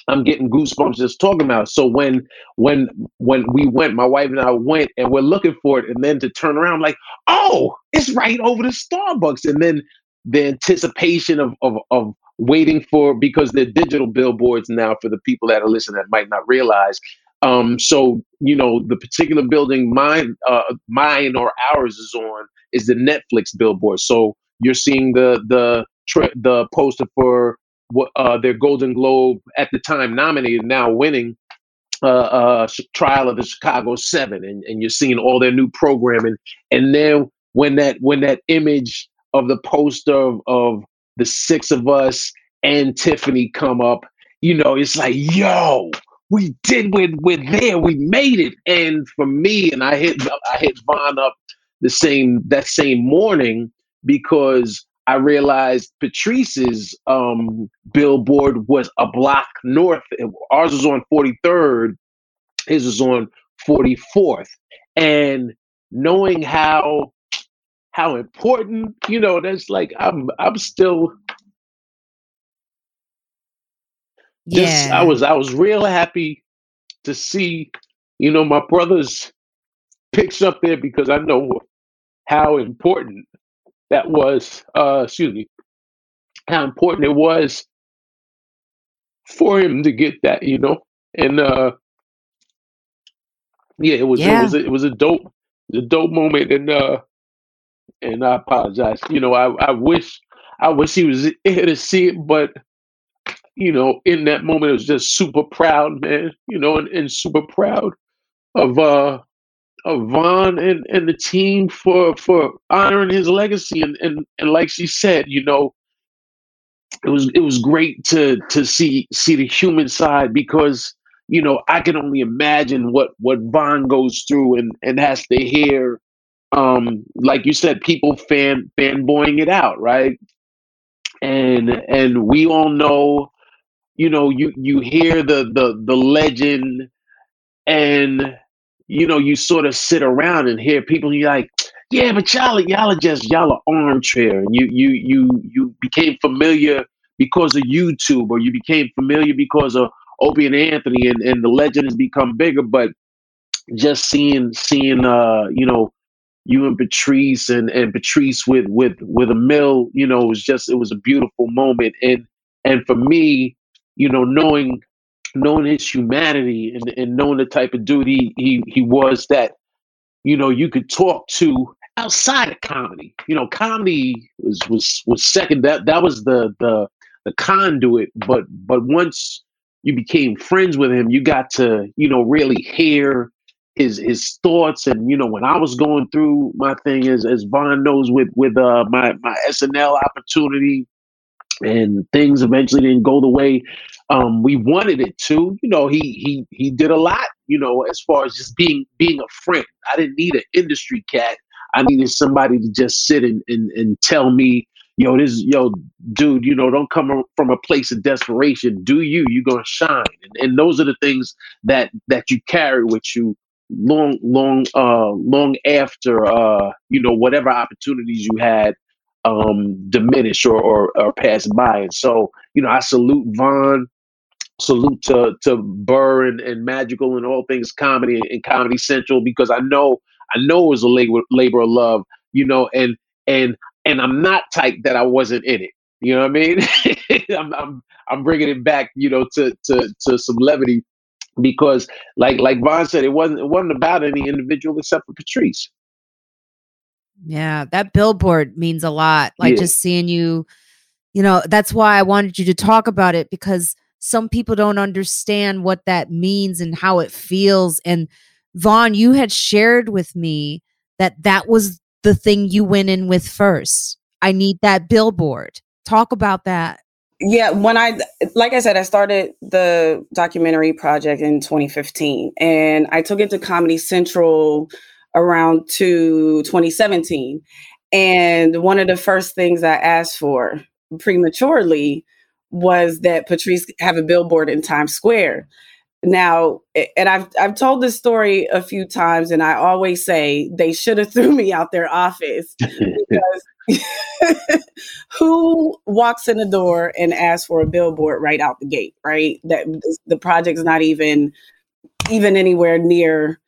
i'm getting goosebumps just talking about it. so when when when we went my wife and i went and we're looking for it and then to turn around like oh it's right over the starbucks. And then the anticipation of of, of waiting for because they're digital billboards now for the people that are listening that might not realize. Um, so you know the particular building mine, uh, mine or ours is on is the Netflix billboard. So you're seeing the the tra- the poster for what uh, their Golden Globe at the time nominated, now winning uh, uh, trial of the Chicago Seven, and, and you're seeing all their new programming. And then when that when that image of the poster of, of the six of us and Tiffany come up, you know, it's like, yo, we did we're, we're there, we made it. And for me, and I hit I hit Von up the same that same morning because I realized Patrice's um, billboard was a block north. Ours was on 43rd, his was on 44th. And knowing how how important, you know, that's like I'm I'm still just I was I was real happy to see, you know, my brothers picks up there because I know how important that was, uh excuse me, how important it was for him to get that, you know. And uh yeah, it was it was a, it was a dope a dope moment and uh and I apologize. You know, I, I wish I wish he was here to see it, but you know, in that moment, it was just super proud, man. You know, and, and super proud of uh of Von and, and the team for for honoring his legacy. And, and and like she said, you know, it was it was great to to see see the human side because you know I can only imagine what what Von goes through and and has to hear um, like you said, people fan fanboying it out, right? And and we all know, you know, you you hear the the the legend, and you know, you sort of sit around and hear people. You're like, yeah, but y'all y'all are just y'all are armchair, and you you you you became familiar because of YouTube, or you became familiar because of Opie and Anthony, and and the legend has become bigger, but just seeing seeing uh you know you and Patrice and, and Patrice with with with a mill, you know, it was just it was a beautiful moment. And and for me, you know, knowing knowing his humanity and, and knowing the type of dude he, he was that, you know, you could talk to outside of comedy. You know, comedy was was was second. That that was the the the conduit. But but once you became friends with him, you got to, you know, really hear his his thoughts. And you know when I was going through my thing as as Von knows with with uh my my SNL opportunity and things eventually didn't go the way um we wanted it to you know he he he did a lot you know as far as just being being a friend. I didn't need an industry cat. I needed somebody to just sit and and, and tell me yo this yo dude you know don't come from a place of desperation. Do you? You're gonna shine. And, and those are the things that that you carry with you long, long, uh, long after uh, you know whatever opportunities you had um, diminish or, or or pass by. And so, you know, I salute Von, salute to to Burr and, and Madrigal and all things comedy and, and Comedy Central because I know I know it was a labor labor of love, you know, and and and I'm not type that I wasn't in it. You know what I mean? I'm, I'm I'm bringing it back, you know, to to to some levity because, like like Von said, it wasn't it wasn't about any individual except for Patrice. Yeah, that billboard means a lot. Like yeah. just seeing you, you know, that's why I wanted you to talk about it because some people don't understand what that means and how it feels. And Von, you had shared with me that that was the thing you went in with first. I need that billboard. Talk about that. Yeah, when I like I said, I started the documentary project in 2015 and I took it to Comedy Central around to 2017. And one of the first things I asked for prematurely was that Patrice have a billboard in Times Square. Now, and I've I've told this story a few times, and I always say they should have threw me out their office because who walks in the door and asks for a billboard right out the gate, right? That the project's not even even anywhere near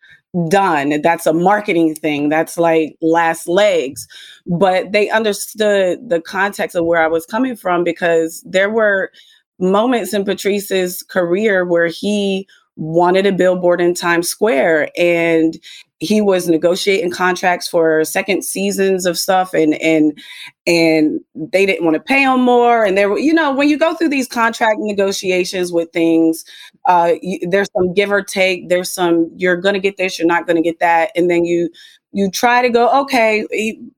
done. That's a marketing thing. That's like last legs. But they understood the context of where I was coming from because there were moments in Patrice's career where he wanted a billboard in Times Square and he was negotiating contracts for second seasons of stuff and and and they didn't want to pay him more and there were you know when you go through these contract negotiations with things uh you, there's some give or take there's some you're gonna get this you're not gonna get that and then you you try to go okay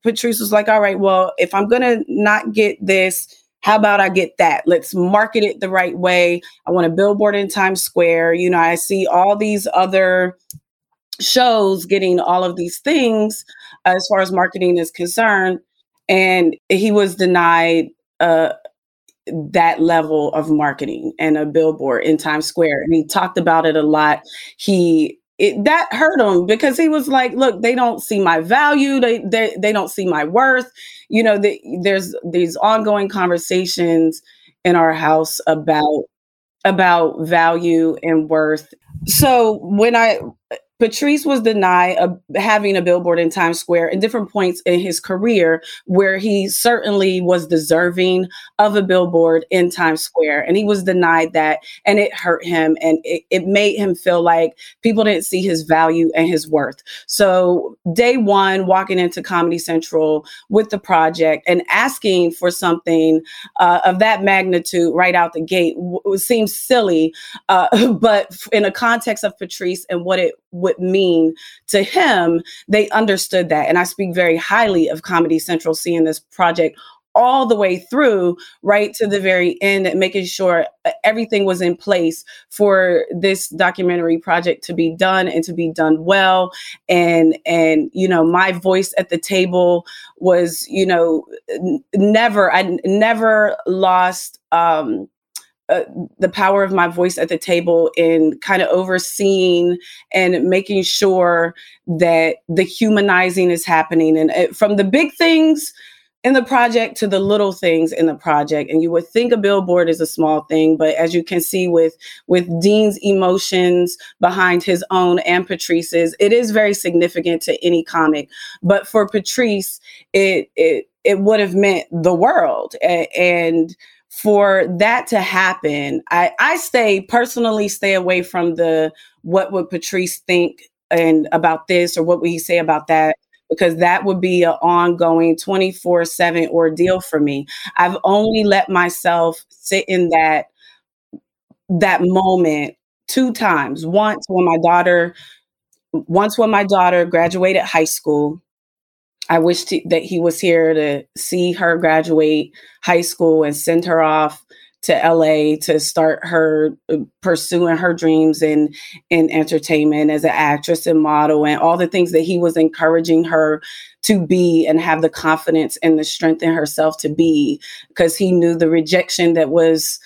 patrice was like all right well if i'm gonna not get this how about I get that? Let's market it the right way. I want a billboard in Times Square. You know, I see all these other shows getting all of these things uh, as far as marketing is concerned. And he was denied uh, that level of marketing and a billboard in Times Square. And he talked about it a lot. He it, that hurt him because he was like, "Look, they don't see my value. They they, they don't see my worth." You know, the, there's these ongoing conversations in our house about about value and worth. So when I Patrice was denied a, having a billboard in Times Square at different points in his career where he certainly was deserving of a billboard in Times Square. And he was denied that. And it hurt him and it, it made him feel like people didn't see his value and his worth. So, day one, walking into Comedy Central with the project and asking for something uh, of that magnitude right out the gate w- seems silly. Uh, but in a context of Patrice and what it would mean to him, they understood that. And I speak very highly of Comedy Central seeing this project all the way through right to the very end and making sure uh, everything was in place for this documentary project to be done and to be done well and and you know my voice at the table was you know n- never i n- never lost um uh, the power of my voice at the table in kind of overseeing and making sure that the humanizing is happening. And uh, from the big things in the project to the little things in the project. And you would think a billboard is a small thing but as you can see with with dean's emotions behind his own and patrice's it is very significant to any comic. But for patrice it it it would have meant the world. And for that to happen, I, I stay personally stay away from the what would Patrice think and about this or what would he say about that because that would be an ongoing 24 7 ordeal for me. I've only let myself sit in that that moment two times. Once when my daughter once when my daughter graduated high school I wish to, that he was here to see her graduate high school and send her off to LA to start her uh, pursuing her dreams in in entertainment as an actress and model and all the things that he was encouraging her to be and have the confidence and the strength in herself to be because he knew the rejection that was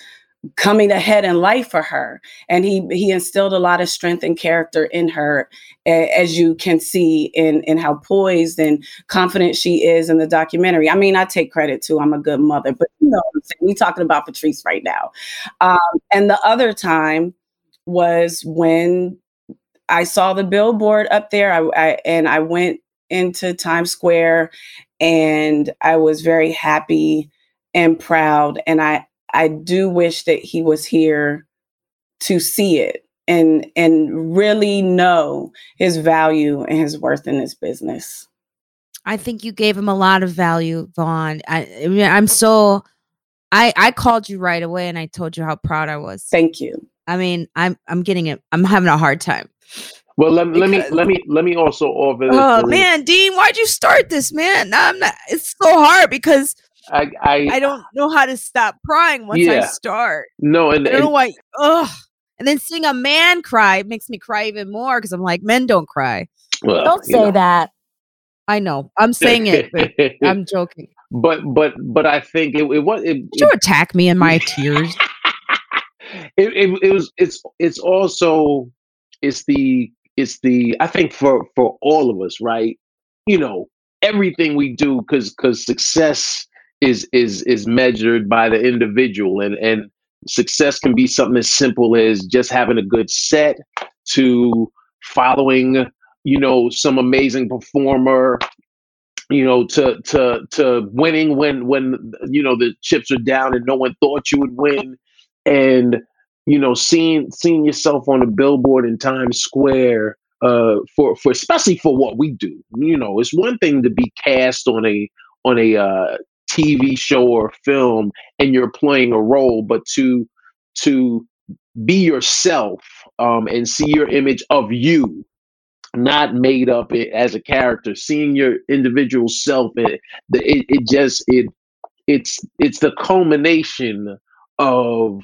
coming ahead in life for her. And he he instilled a lot of strength and character in her as you can see in in how poised and confident she is in the documentary. I mean i take credit too i'm a good mother but you know we talking about patrice right now. Um, and the other time was when i saw the billboard up there I, I and i went into times square and i was very happy and proud and i I do wish that he was here to see it and and really know his value and his worth in this business. I think you gave him a lot of value, Von. I, I mean, I'm so I I called you right away and I told you how proud I was. Thank you. I mean, I'm I'm getting it. I'm having a hard time. Well, let, let me let me let me also offer. Oh man, Dean, why'd you start this, man? I'm not. It's so hard because I, I I don't know how to stop crying once yeah. I start. No, and I don't and, know why. Ugh. And then seeing a man cry makes me cry even more because I'm like, men don't cry. Well, don't say know. that. I know. I'm saying it. I'm joking. But but but I think it, it was. It, Did you attack me in my tears? it, it, it was. It's it's also it's the it's the I think for for all of us, right? You know, everything we do because because success is is is measured by the individual and and success can be something as simple as just having a good set to following you know some amazing performer you know to to to winning when when you know the chips are down and no one thought you would win. And you know seeing seeing yourself on a billboard in Times Square uh for for especially for what we do. You know it's one thing to be cast on a on a uh TV show or film and you're playing a role, but to to be yourself um, and see your image of you, not made up as a character, seeing your individual self. It, it, it just it it's it's the culmination of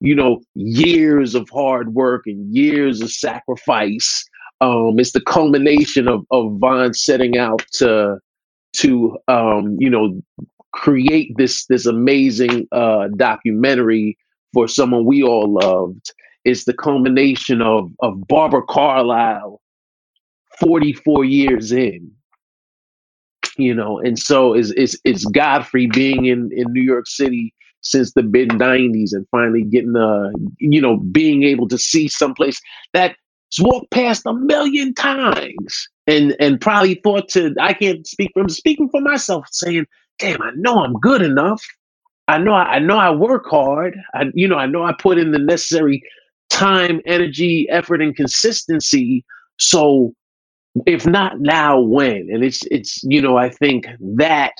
you know years of hard work and years of sacrifice. Um, it's the culmination of of setting out to to um, you know create this this amazing uh, documentary for someone we all loved. Is the culmination of of Barbara Carlisle 44 years in. You know and so is is it's Godfrey being in in New York City since the mid 90s and finally getting uh you know being able to see someplace that walked past a million times and and probably thought to I can't speak from speaking for myself saying damn, I know I'm good enough. I know I, I know I work hard. I you know I know I put in the necessary time, energy, effort, and consistency. So if not now, when? And it's it's you know I think that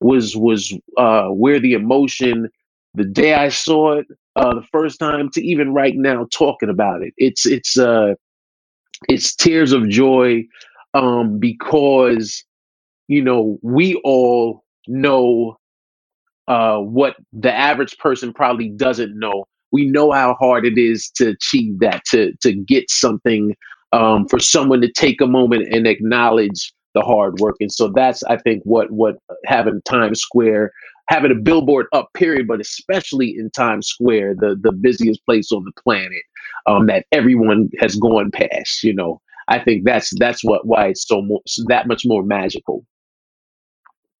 was was uh, where the emotion the day I saw it uh, the first time to even right now talking about it. It's it's uh it's tears of joy um, because you know we all know uh, what the average person probably doesn't know. We know how hard it is to achieve that, to to get something, um, for someone to take a moment and acknowledge the hard work. And so that's, I think, what what having Times Square, having a billboard up, period, but especially in Times Square, the the busiest place on the planet, um, that everyone has gone past. You know, I think that's that's what why it's so more, that much more magical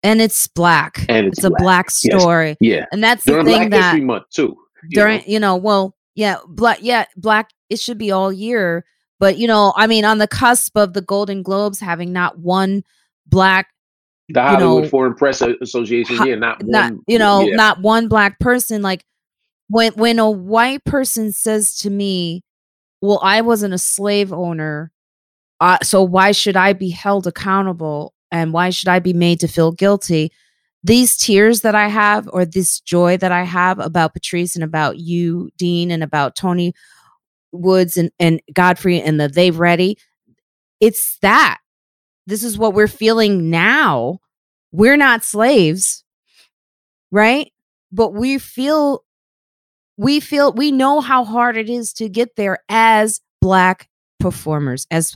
and it's black. And it's, it's black. a black story. Yes. Yeah, and that's during the thing Black that History Month too. You during know? you know, well, yeah, black, yeah, black. It should be all year, but you know, I mean, on the cusp of the Golden Globes having not one black. The Hollywood know, Foreign Press Association, yeah, not, not one, you know, yeah. not one black person. Like when when a white person says to me, "Well, I wasn't a slave owner, uh, so why should I be held accountable?" And why should I be made to feel guilty? These tears that I have, or this joy that I have about Patrice and about you, Dean, and about Tony Woods and, and Godfrey and the They've Ready, it's that. This is what we're feeling now. We're not slaves, right? But we feel, we feel, we know how hard it is to get there as Black performers, as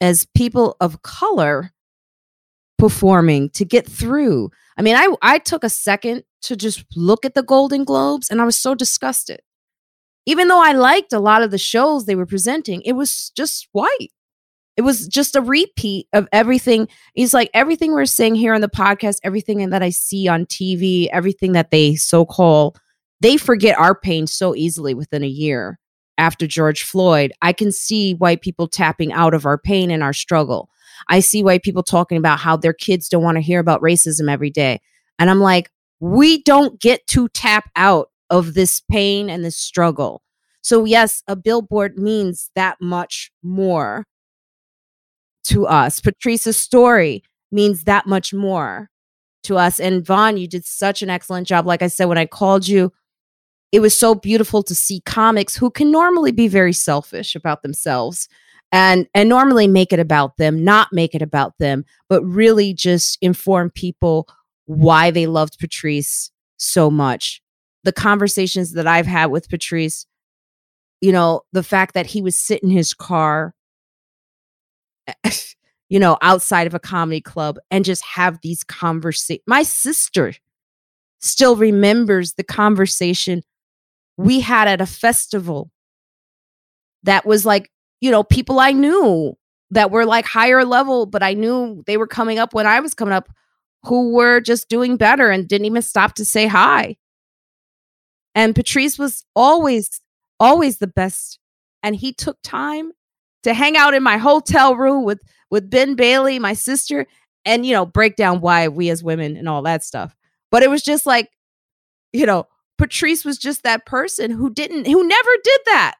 as people of color performing to get through. I mean, I I took a second to just look at the Golden Globes and I was so disgusted. Even though I liked a lot of the shows they were presenting, it was just white. It was just a repeat of everything. It's like everything we're saying here on the podcast, everything that I see on TV, everything that they so call, they forget our pain so easily within a year after George Floyd. I can see white people tapping out of our pain and our struggle. I see white people talking about how their kids don't want to hear about racism every day. And I'm like, we don't get to tap out of this pain and this struggle. So, yes, a billboard means that much more to us. Patrice's story means that much more to us. And Von, you did such an excellent job. Like I said, when I called you, it was so beautiful to see comics who can normally be very selfish about themselves and and normally make it about them not make it about them but really just inform people why they loved patrice so much. The conversations that i've had with patrice you know the fact that he would sit in his car you know outside of a comedy club and just have these conversations my sister still remembers the conversation we had at a festival that was like you know, people I knew that were like higher level, but I knew they were coming up when I was coming up who were just doing better and didn't even stop to say hi. And Patrice was always, always the best. And he took time to hang out in my hotel room with with Ben Bailey, my sister, and you know, break down why we as women and all that stuff. But it was just like, you know, Patrice was just that person who didn't, who never did that.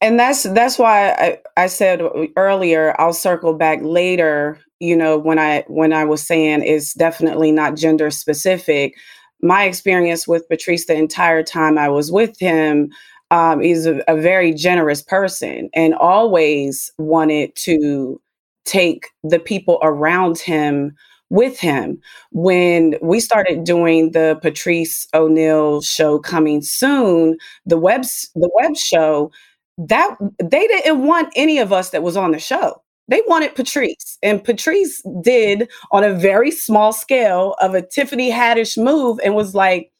And that's that's why I, I said earlier i'll circle back later you know when i when i was saying it's definitely not gender specific. My experience with patrice the entire time i was with him um, he's a, a very generous person and always wanted to take the people around him with him. When we started doing the Patrice O'Neal show coming soon, the web the web show, that they didn't want any of us that was on the show. They wanted Patrice, and Patrice did on a very small scale of a Tiffany Haddish move, and was like,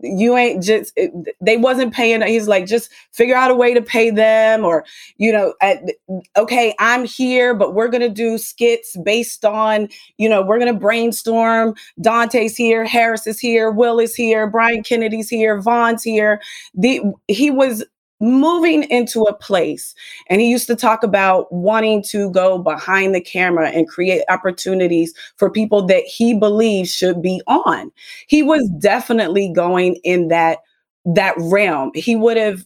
"You ain't just." They wasn't paying. He's like, "Just figure out a way to pay them," or you know, at, okay, I'm here, but we're gonna do skits based on you know, we're gonna brainstorm. Dante's here, Harris is here, Will is here, Brian Kennedy's here, Von's here. The he was moving into a place. And he used to talk about wanting to go behind the camera and create opportunities for people that he believes should be on. He was definitely going in that that realm. He would have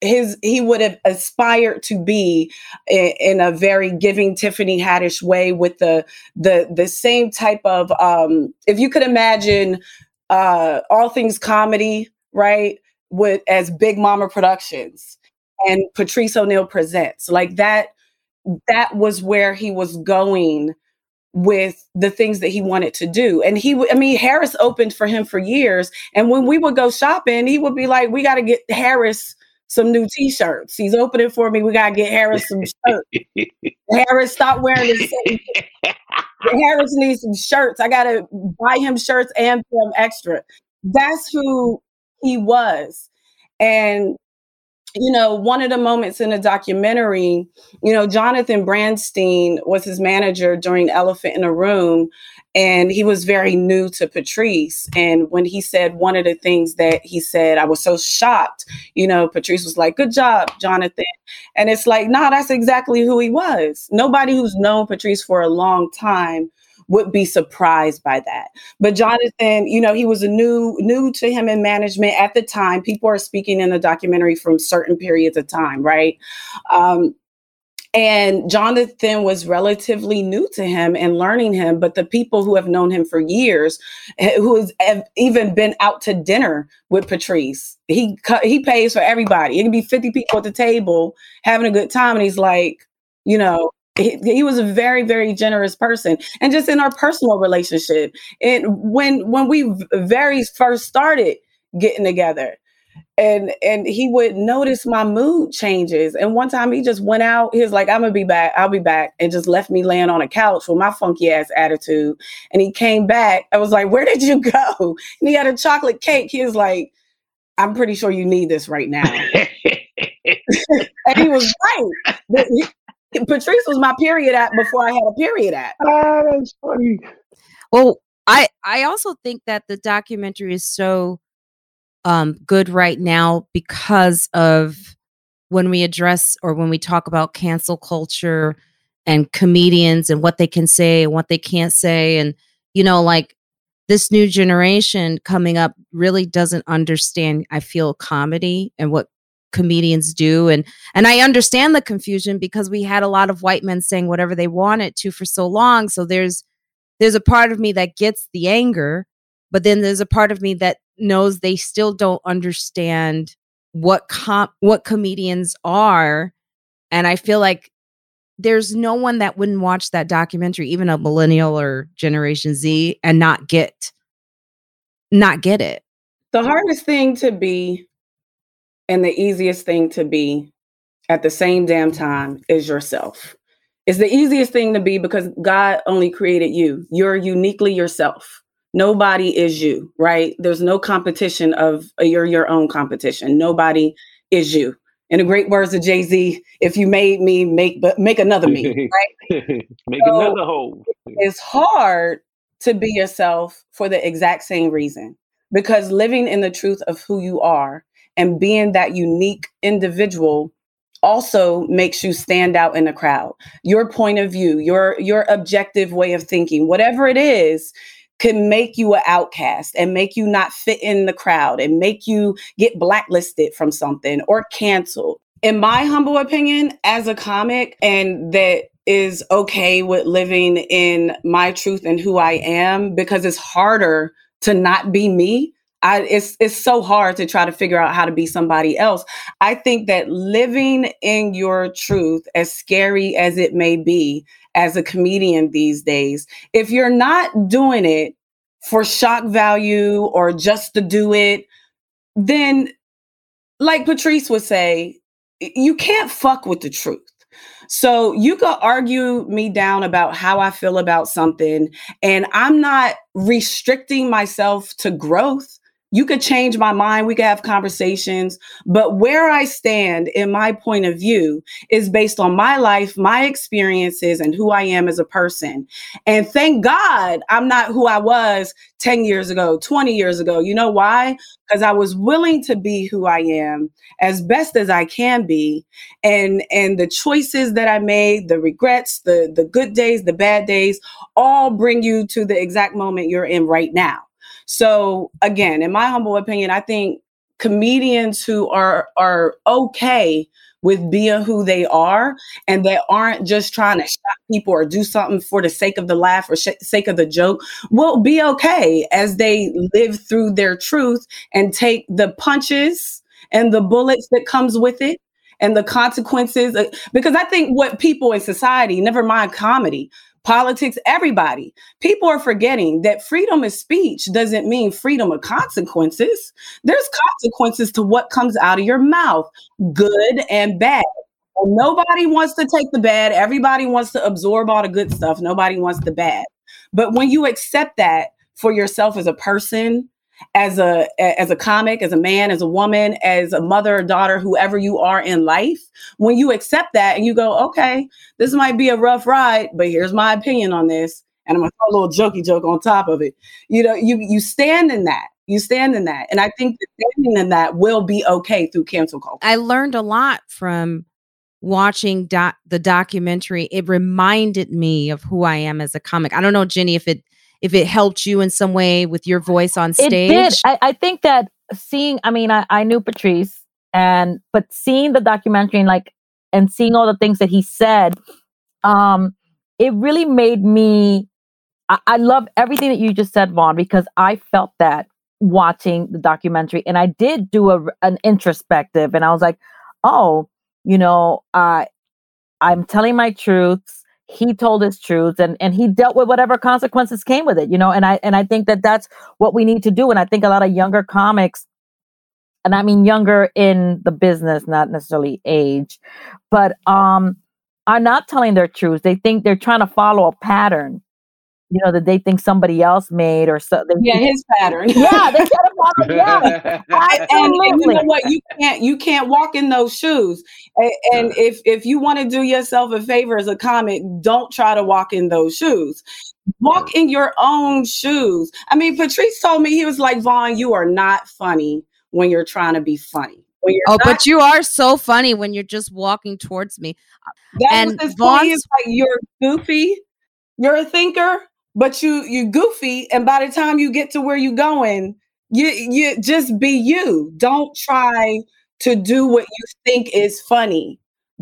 his he would have aspired to be in, in, a very giving tiffany haddish way with the the the same type of um if you could imagine uh all things comedy right with as Big Mama Productions and Patrice O'Neal presents. Like that that was where he was going with the things that he wanted to do. And he I mean Harris opened for him for years and when we would go shopping, he would be like we got to get Harris some new t-shirts. He's opening for me. We got to get Harris some shirts. Harris stop wearing the same. Harris needs some shirts. I got to buy him shirts and some extra. That's who he was. And you know, one of the moments in the documentary, you know, Jonathan Brandstein was his manager during Elephant in the Room, and he was very new to Patrice. And when he said one of the things that he said, I was so shocked, you know, Patrice was like, Good job, Jonathan. And it's like, nah, that's exactly who he was. Nobody who's known Patrice for a long time would be surprised by that. But Jonathan, you know, he was a new new to him in management at the time. People are speaking in the documentary from certain periods of time, right? Um, and Jonathan was relatively new to him and learning him, but the people who have known him for years, eh, who has have even been out to dinner with Patrice, he he pays for everybody. It can be fifty people at the table having a good time, and he's like, you know, he, he, was a very very generous person and just in our personal relationship and when when we very first started getting together and and he would notice my mood changes. And one time he just went out. He was like, "I'm gonna be back. I'll be back," and just left me laying on a couch with my funky ass attitude. And he came back. I was like, "Where did you go?" And he had a chocolate cake. He was like, "I'm pretty sure you need this right now." and he was right. Patrice was my period at before I had a period at. Ah, that's funny. Well, I I also think that the documentary is so um, good right now because of when we address or when we talk about cancel culture and comedians and what they can say and what they can't say and you know like this new generation coming up really doesn't understand i feel comedy and what comedians do. And and i understand the confusion because we had a lot of white men saying whatever they wanted to for so long. So there's there's a part of me that gets the anger but then there's a part of me that knows they still don't understand what com- what comedians are. And i feel like there's no one that wouldn't watch that documentary even a millennial or generation z and not get not get it. The hardest thing to be and the easiest thing to be at the same damn time is yourself it's the easiest thing to be because god only created you you're uniquely yourself nobody is you, right? There's no competition of uh, you're your own competition. Nobody is you. In the great words of Jay Z, if you made me, make but make another me, right? make so another hole. it's hard to be yourself for the exact same reason because living in the truth of who you are and being that unique individual also makes you stand out in the crowd your point of view your your objective way of thinking whatever it is can make you an outcast and make you not fit in the crowd and make you get blacklisted from something or canceled. In my humble opinion, as a comic, and that is okay with living in my truth and who I am because it's harder to not be me. I, it's it's so hard to try to figure out how to be somebody else. I think that living in your truth, as scary as it may be, as a comedian these days. If you're not doing it for shock value or just to do it, then, like Patrice would say, you can't fuck with the truth. So you could argue me down about how I feel about something, and I'm not restricting myself to growth you could change my mind. We could have conversations. But where I stand in my point of view is based on my life, my experiences, and who I am as a person. And thank God I'm not who I was 10 years ago, 20 years ago. You know why? Because I was willing to be who I am as best as I can be. And and the choices that I made, the regrets, the the good days, the bad days, all bring you to the exact moment you're in right now. So again, in my humble opinion, I think comedians who are are okay with being who they are and that aren't just trying to shock people or do something for the sake of the laugh or sh- sake of the joke will be okay as they live through their truth and take the punches and the bullets that comes with it and the consequences uh, because i think what people in society never mind comedy politics, everybody. People are forgetting that freedom of speech doesn't mean freedom of consequences. There's consequences to what comes out of your mouth, good and bad. And nobody wants to take the bad. Everybody wants to absorb all the good stuff. Nobody wants the bad. But when you accept that for yourself as a person, as a as a comic as a man as a woman as a mother daughter whoever you are in life when you accept that and you go okay this might be a rough ride but here's my opinion on this and i'm gonna throw a little jokey joke on top of it. You know you you stand in that. You stand in that. And i think standing in that will be okay through cancel culture. I learned a lot from watching the documentary. It reminded me of who i am as a comic. I don't know jenny if it if it helped you in some way with your voice on stage. It did. I, I think that seeing, I mean, I, I knew Patrice and but seeing the documentary and like and seeing all the things that he said, um, it really made me I, I love everything that you just said, Von, because I felt that watching the documentary and I did do a, an introspective and I was like, oh, you know, uh, I'm telling my truths he told his truth and and he dealt with whatever consequences came with it you know and i and i think that that's what we need to do and i think a lot of younger comics and I mean younger in the business, not necessarily age, but um, are not telling their truth. They think they're trying to follow a pattern you know, that they think somebody else made or so. yeah, his pattern. yeah, they try to follow. Yeah, and, and, you know what? You can't you can't walk in those shoes. And, and if if you want to do yourself a favor as a comic, don't try to walk in those shoes. Walk in your own shoes. I mean, Patrice told me he was like, Von, you are not funny when you're trying to be funny. Oh, not- but you are so funny when you're just walking towards me. That and was Von's- like you're goofy, you're a thinker, but you you goofy and by the time you get to where you're going you you just be you. Don't try to do what you think is funny.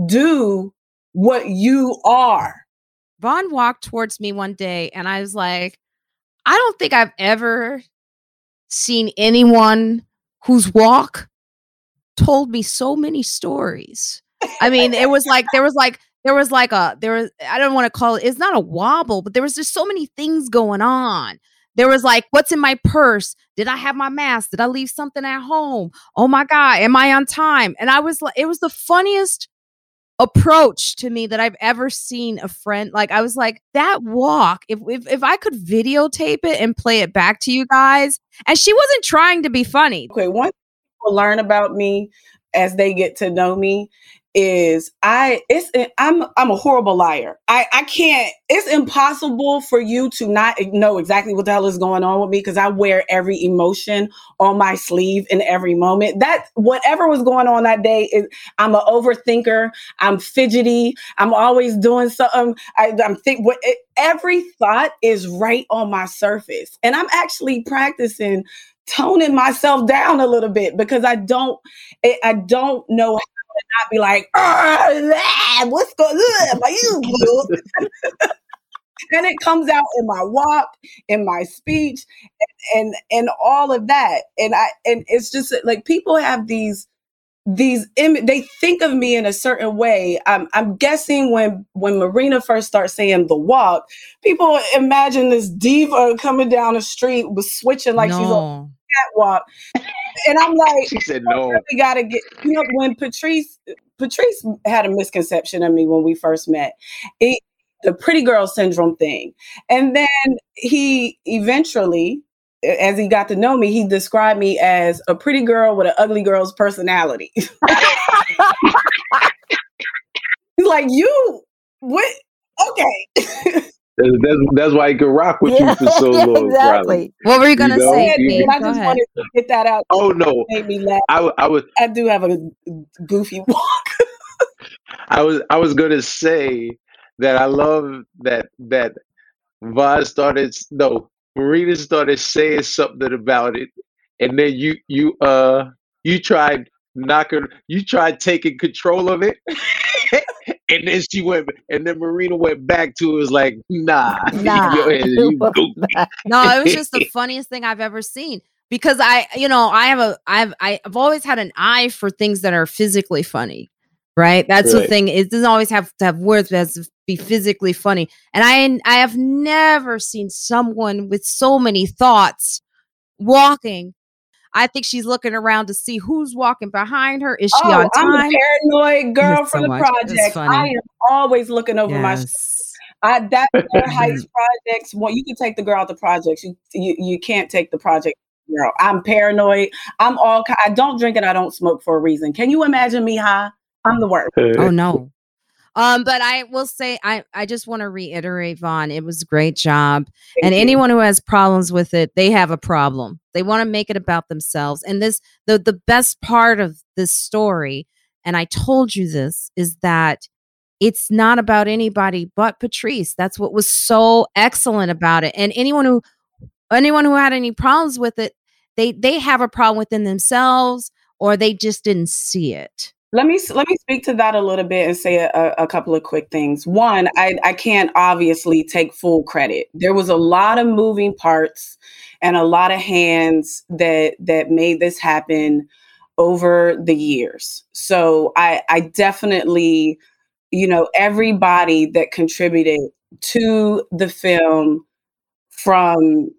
Do what you are. Von walked towards me one day and i was like i don't think i've ever seen anyone whose walk told me so many stories. I mean it was like there was like there was like a there was I don't want to call it it's not a wobble, but there was just so many things going on. There was like, what's in my purse? Did I have my mask? Did I leave something at home? Oh my God, am I on time? And I was like, it was the funniest approach to me that I've ever seen a friend. Like I was like, that walk, if if if I could videotape it and play it back to you guys, and she wasn't trying to be funny. Okay, one people learn about me as they get to know me is I it's eh, I'm I'm a horrible liar. I I can't it's impossible for you to not know exactly what the hell is going on with me because I wear every emotion on my sleeve in every moment. That whatever was going on that day is I'm an overthinker, I'm fidgety, I'm always doing something. I, am think what it, every thought is right on my surface. And I'm actually practicing toning myself down a little bit because I don't eh, I don't know not be like, ah, what's going on? You and it comes out in my walk, in my speech, and, and and all of that. And I and it's just like people have these these Im- they think of me in a certain way. I'm I'm guessing when when Marina first starts saying the walk, people imagine this diva coming down the street with switching like no. she's on catwalk. And I'm like, she said no. We gotta get you know when Patrice Patrice had a misconception of me when we first met. It, the pretty girl syndrome thing. And then he eventually, as he got to know me, he described me as a pretty girl with an ugly girl's personality. He's like, you, what? Okay. That's, that's why I could rock with yeah, you for so long. Exactly. What were you gonna you know? say? You, I just wanted to get that out. Oh no, made me laugh. I, I was. I do have a goofy walk. I was. I was gonna say that I love that that Von started. No, Marina started saying something about it, and then you you uh you tried knocking. You tried taking control of it. and then she went, and then Marina went back to it. Was like, nah, nah. no, it was just the funniest thing I've ever seen because I, you know, I have a, I've, I've always had an eye for things that are physically funny, right? That's right. the thing. It doesn't always have to have words, but it has to be physically funny. And I, I have never seen someone with so many thoughts walking I think she's looking around to see who's walking behind her. Is she oh, on time? I'm a paranoid girl from so the much. project. I am always looking over yes. my shoulder. I that Heights projects. Well, you can take the girl out the projects. You, you you can't take the project girl. I'm paranoid. I'm all. I don't drink and I don't smoke for a reason. Can you imagine me high? I'm the worst. Oh no. Um, but I will say I I just want to reiterate, Von, it was a great job. Thank and you. anyone who has problems with it, they have a problem. They want to make it about themselves. And this the the best part of this story, and I told you this, is that it's not about anybody but Patrice. That's what was so excellent about it. And anyone who anyone who had any problems with it, they they have a problem within themselves or they just didn't see it. Let me let me speak to that a little bit and say a, a couple of quick things. One, I, I can't obviously take full credit. There was a lot of moving parts and a lot of hands that that made this happen over the years. So I I definitely, you know, everybody that contributed to the film from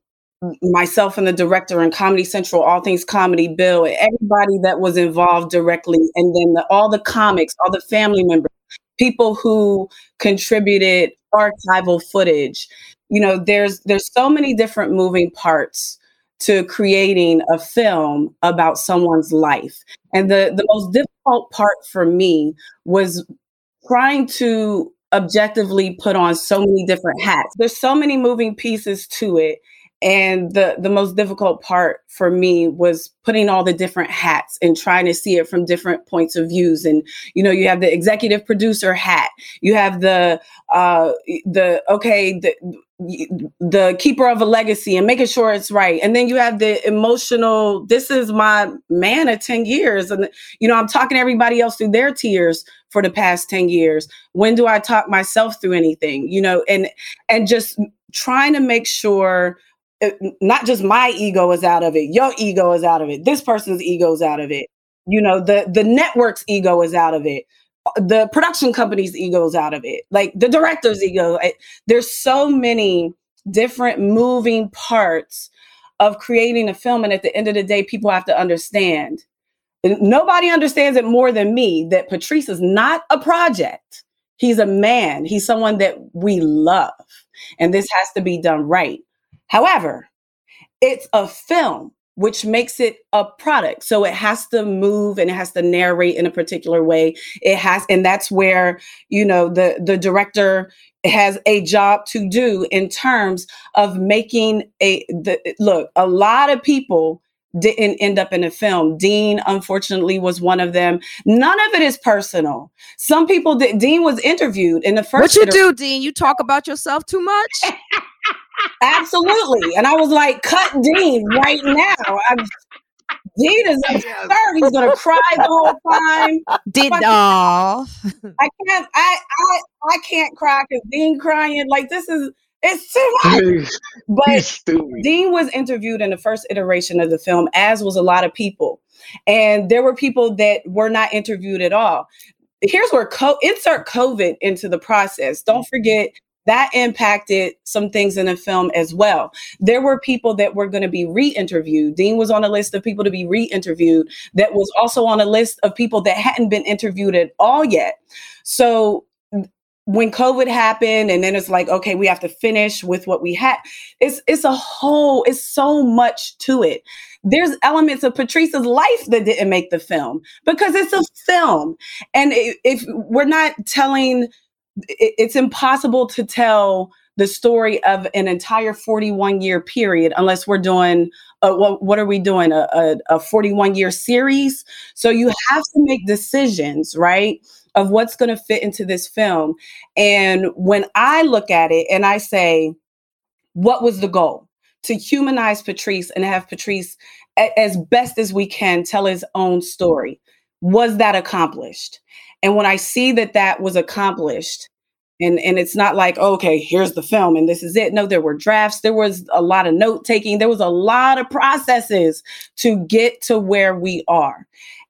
myself and the director and Comedy Central, All Things Comedy, Bill, everybody that was involved directly, and then the, all the comics, all the family members, people who contributed archival footage. You know, there's there's so many different moving parts to creating a film about someone's life. And the the most difficult part for me was trying to objectively put on so many different hats. There's so many moving pieces to it and the the most difficult part for me was putting all the different hats and trying to see it from different points of views. And you know you have the executive producer hat. You have the uh the okay the the keeper of a legacy and making sure it's right. And then you have the emotional this is my man of 10 years. And you know i'm talking everybody else through their tears for the past 10 years. When do i talk myself through anything? You know and and just trying to make sure not just my ego is out of it your ego is out of it this person's ego is out of it. You know the the network's ego is out of it. The production company's ego is out of it. Like the director's ego eh, there's so many different moving parts of creating a film and at the end of the day people have to understand. Nobody understands it more than me that patrice is not a project. He's a man. He's someone that we love and this has to be done right However, it's a film, which makes it a product. So it has to move and it has to narrate in a particular way. It has, and that's where, you know, the, the director has a job to do in terms of making a, the, look, a lot of people didn't end up in a film. Dean, unfortunately, was one of them. None of it is personal. Some people did. Dean was interviewed in the first. What you inter- do, Dean? You talk about yourself too much. Absolutely. And I was like, cut Dean right now. I'm, Dean is absurd. He's gonna cry the whole time. Did all. I can't I I I can't cry because Dean crying. Like this is it's too much. but Dean was interviewed in the first iteration of the film, as was a lot of people. And there were people that were not interviewed at all. Here's where co- insert COVID into the process. Don't forget that impacted some things in the film as well. There were people that were going to be re interviewed. Dean was on a list of people to be re interviewed, that was also on a list of people that hadn't been interviewed at all yet. So when COVID happened, and then it's like, okay, we have to finish with what we had. It's it's a whole, it's so much to it. There's elements of Patrice's life that didn't make the film because it's a film, and if we're not telling it's impossible to tell the story of an entire 41 year period unless we're doing a, what, what are we doing? A, a, a 41 year series? So you have to make decisions right of what's going to fit into this film. And when i look at it and i say what was the goal? To humanize patrice and have patrice a, as best as we can tell his own story was that accomplished and when I see that that was accomplished, and and it's not like okay, here's the film and this is it. No, there were drafts. There was a lot of note taking. There was a lot of processes to get to where we are.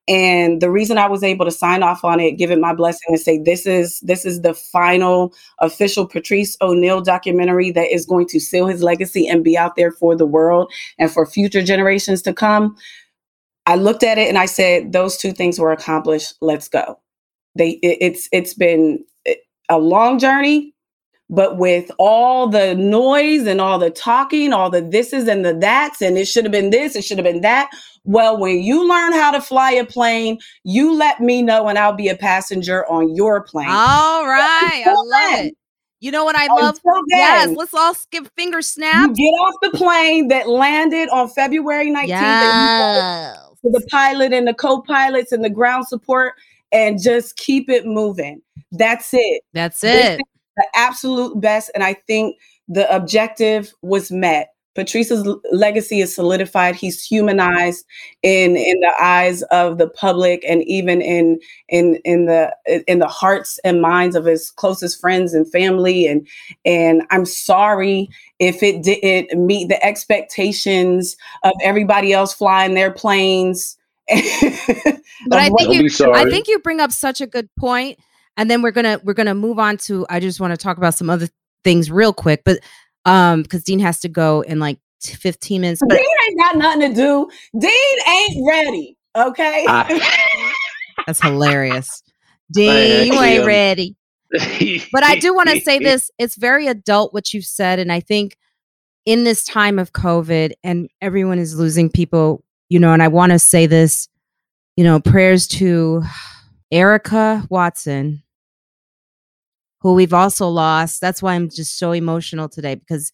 And the reason I was able to sign off on it, give it my blessing, and say this is this is the final official Patrice O'Neal documentary that is going to seal his legacy and be out there for the world and for future generations to come. I looked at it and I said, those two things were accomplished. Let's go they it, it's it's been eh, a long journey but with all the noise and all the talking all the thises and the that's and it should have been this it should have been that well when you learn how to fly a plane you let me know and i'll be a passenger on your plane all right i love then, it you know what I love? Then, yes, let's all skip finger snaps. get off the plane that landed on February 19th. Yes. The pilot and the co-pilots and the ground support and just keep it moving. That's it. That's it. The absolute best. And I think the objective was met. Patrice's legacy is solidified. He's humanized in in the eyes of the public, and even in in in the in the hearts and minds of his closest friends and family. And and I'm sorry if it didn't meet the expectations of everybody else flying their planes but I think you I think you bring up such a good point and then we're going to we're going to move on to I just want to talk about some other things real quick but um cuz Dean has to go in like 15 minutes. But Dean ain't got nothing to do. Dean ain't ready. Okay. that's hilarious. Dean, you ain't ready. but I do want to say this. It's very adult what you've said. And I think in this time of COVID and everyone is losing people, you know, and I want to say this, you know, prayers to Erica Watson, who we've also lost. That's why I'm just so emotional today because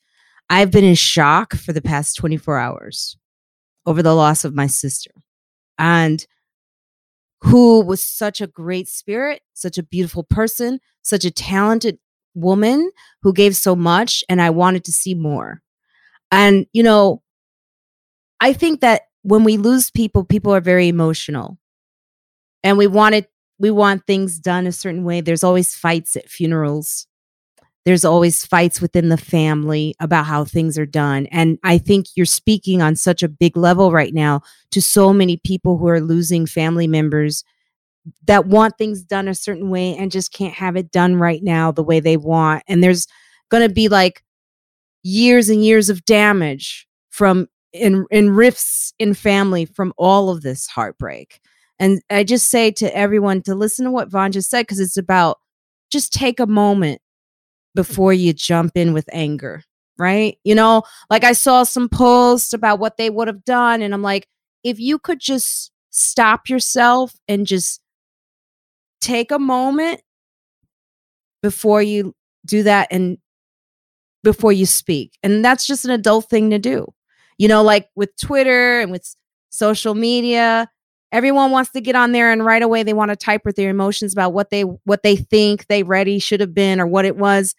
I've been in shock for the past 24 hours over the loss of my sister. And who was such a great spirit, such a beautiful person, such a talented woman who gave so much. And I wanted to see more. And, you know, I think that when we lose people, people are very emotional. And we want it, we want things done a certain way. There's always fights at funerals. There's always fights within the family about how things are done. And I think you're speaking on such a big level right now to so many people who are losing family members that want things done a certain way and just can't have it done right now the way they want. And there's going to be like years and years of damage from in in rifts in family from all of this heartbreak. And I just say to everyone to listen to what Von just said because it's about just take a moment mm-hmm. before you jump in with anger, right? You know, like I saw some posts about what they would have done and I'm like if you could just stop yourself and just take a moment before you do that and before you speak. And that's just an adult thing to do. You know, like with Twitter and with social media, everyone wants to get on there and right away they want to type with their emotions about what they what they think they ready should have been or what it was.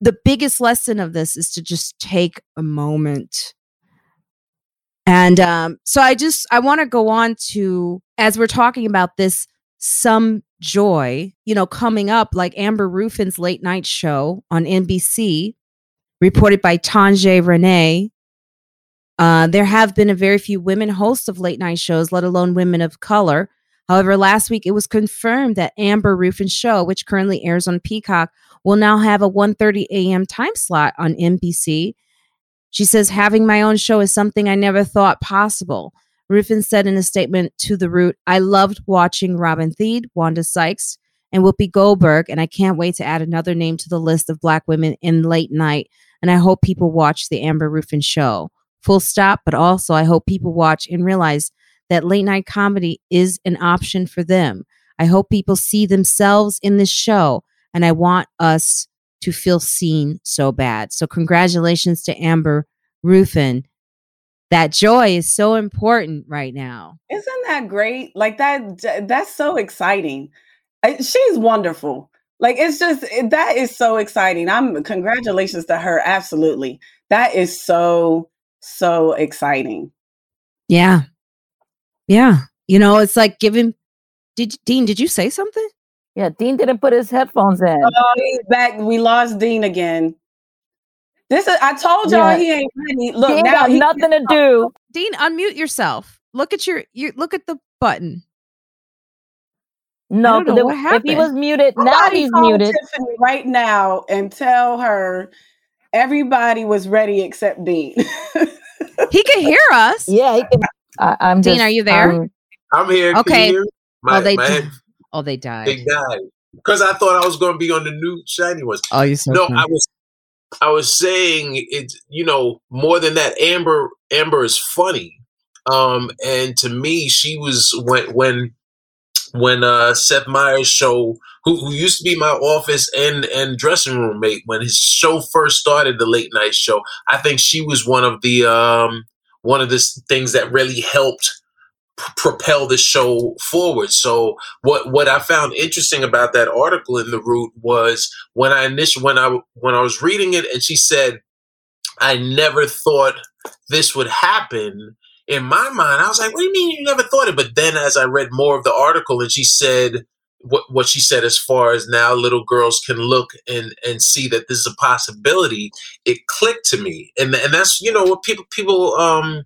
The biggest lesson of this is to just take a moment. And um, so I just I want to go on to as we're talking about this some joy, you know, coming up like Amber Ruffin's late night show on NBC, reported by Tanja Renee. Uh, there have been a very few women hosts of late night shows, let alone women of color. However, last week it was confirmed that Amber Ruffin's show, which currently airs on Peacock, will now have a 1:30 a.m. time slot on NBC. She says, "Having my own show is something I never thought possible." Ruffin said in a statement to The Root, I loved watching Robin Thede, Wanda Sykes, and Whoopi Goldberg, and I can't wait to add another name to the list of Black women in late night. And I hope people watch the Amber Ruffin show. Full stop. But also, I hope people watch and realize that late night comedy is an option for them. I hope people see themselves in this show, and I want us to feel seen so bad. So, congratulations to Amber Ruffin that joy is so important right now. Isn't that great? Like that that's so exciting. She's wonderful. Like it's just eh, that is so exciting. I'm congratulations to her absolutely. That is so so exciting. Yeah. Yeah. You know, it's like giving did Dean, did you say something? Yeah, Dean didn't put his headphones in. Oh, he's back. We lost Dean again. This is I told y'all yeah. he ain't ready. Look, he now he nothing to do. Dean, unmute yourself. Look at your you look at the button. No, if he was muted, now he's muted. Tiffany right now and tell her everybody was ready except Dean. he can hear us. Yeah, he can. I, am Dean, just, are you there? I'm, I'm here. Okay. My, oh, they died. Oh, they died. They died because I thought I was going to be on the new shiny ones. Oh, you so no, I was I was saying it, you know, more than that, Amber Amber is funny. Um, and to me, she was when when when uh Seth Meyers show who, who used to be my office and and dressing room mate when his show first started the late night show i think she was one of the um one of the things that really helped propel the show forward. So what what I found interesting about that article in the root was when I initially when I when I was reading it and she said I never thought this would happen. In my mind, I was like, "What do you mean you never thought it?" But then, as I read more of the article, and she said what what she said as far as now little girls can look and and see that this is a possibility, it clicked to me, and and that's you know what people people um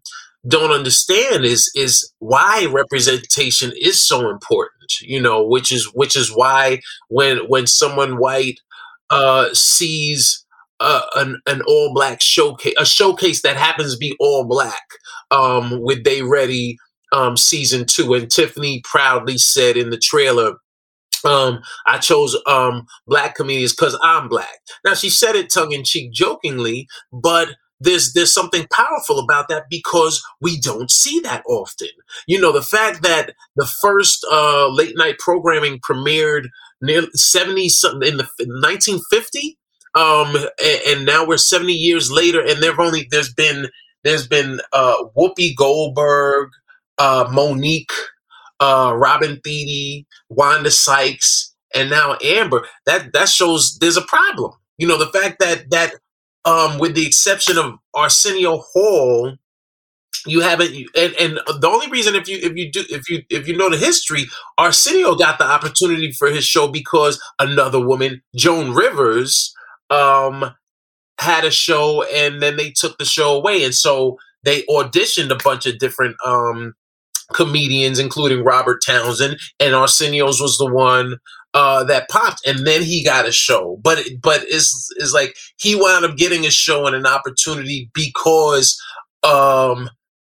don't understand is is why representation is so important you know which is which is why when when someone white uh sees uh, an an all black showcase, a showcase that happens to be all black um, with They Ready um, season two. And Tiffany proudly said in the trailer, um, I chose um, black comedians because I'm black. Now she said it tongue in cheek, jokingly, but there's there's something powerful about that because we don't see that often. You know, the fact that the first uh, late night programming premiered near 70 something in the 1950 um and, and, now we're 70 years later and there've only there's been there's been uh Whoopi Goldberg, uh Mo'Nique, uh Robin Thede, Wanda Sykes, and now Amber. That that shows there's a problem. You know, the fact that that um, with the exception of Arsenio Hall, you haven't and, and the only reason if you if you do if you if you know the history arsenio got the opportunity for his show because another woman joan rivers um had a show and then they took the show away and so they auditioned a bunch of different um comedians including robert townsend and arsenio's was the one uh, that popped, and then he got a show. But but it's is like he wound up getting a show and an opportunity because um,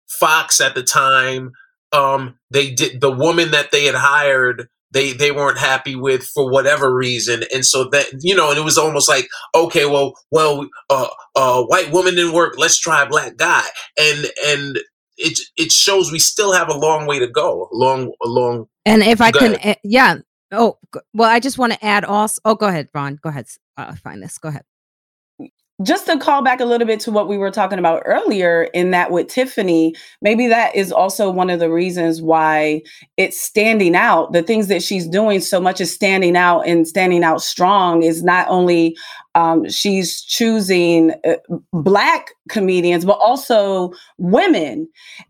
Fox at the time um, they did the woman that they had hired they they weren't happy with for whatever reason and so that you know and it was almost like okay well well uh uh white woman didn't work let's try a black guy and and it it shows we still have a long way to go a long long and if i can uh, yeah Oh, well, I just want to add also. Oh, go ahead, Ron. Go ahead. Uh, find this. Go ahead. Just to call back a little bit to what we were talking about earlier, in that with Tiffany, maybe that is also one of the reasons why it's standing out. The things that she's doing so much is standing out and standing out strong is not only um, she's choosing uh, black comedians but also women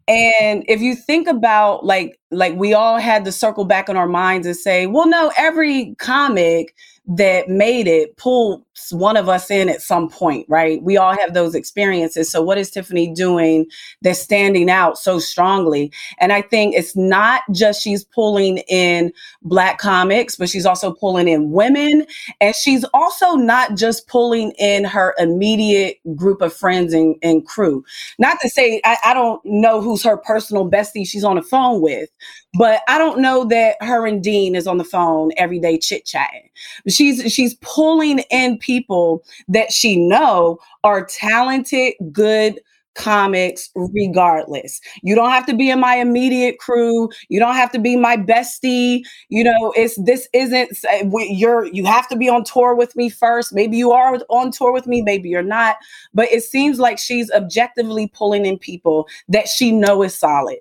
and if you think about like like we all had to circle back in our minds and say well no every comic that made it pulls one of us in at some point, right? We all have those experiences. So, what is Tiffany doing that's standing out so strongly? And I think it's not just she's pulling in Black comics, but she's also pulling in women. And she's also not just pulling in her immediate group of friends and, and crew. Not to say I, I don't know who's her personal bestie she's on the phone with, but I don't know that her and Dean is on the phone every day chit chatting. She's she's pulling in people that she know are talented, good comics regardless. You don't have to be in my immediate crew. You don't have to be my bestie. You know, it's this isn't eh, you're you have to be on tour with me first. Maybe you are on tour with me, maybe you're not, but it seems like she's objectively pulling in people that she know is solid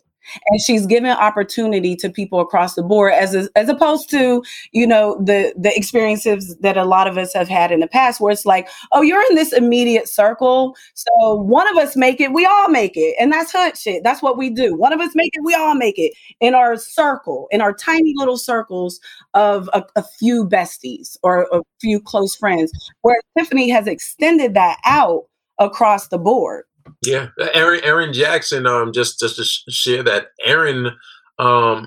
and she's given opportunity to people across the board as as opposed to you know the the experiences that a lot of us have had in the past where it's like oh you're in this immediate circle. So one of us make it we all make it. And that's hood shit. That's what we do. One of us make it we all make it. In our circle in our tiny little circles of a, a few besties or a few close friends. Where tiffany has extended that out across the board yeah, Erin Erin Jackson. Um, just just to share that Erin um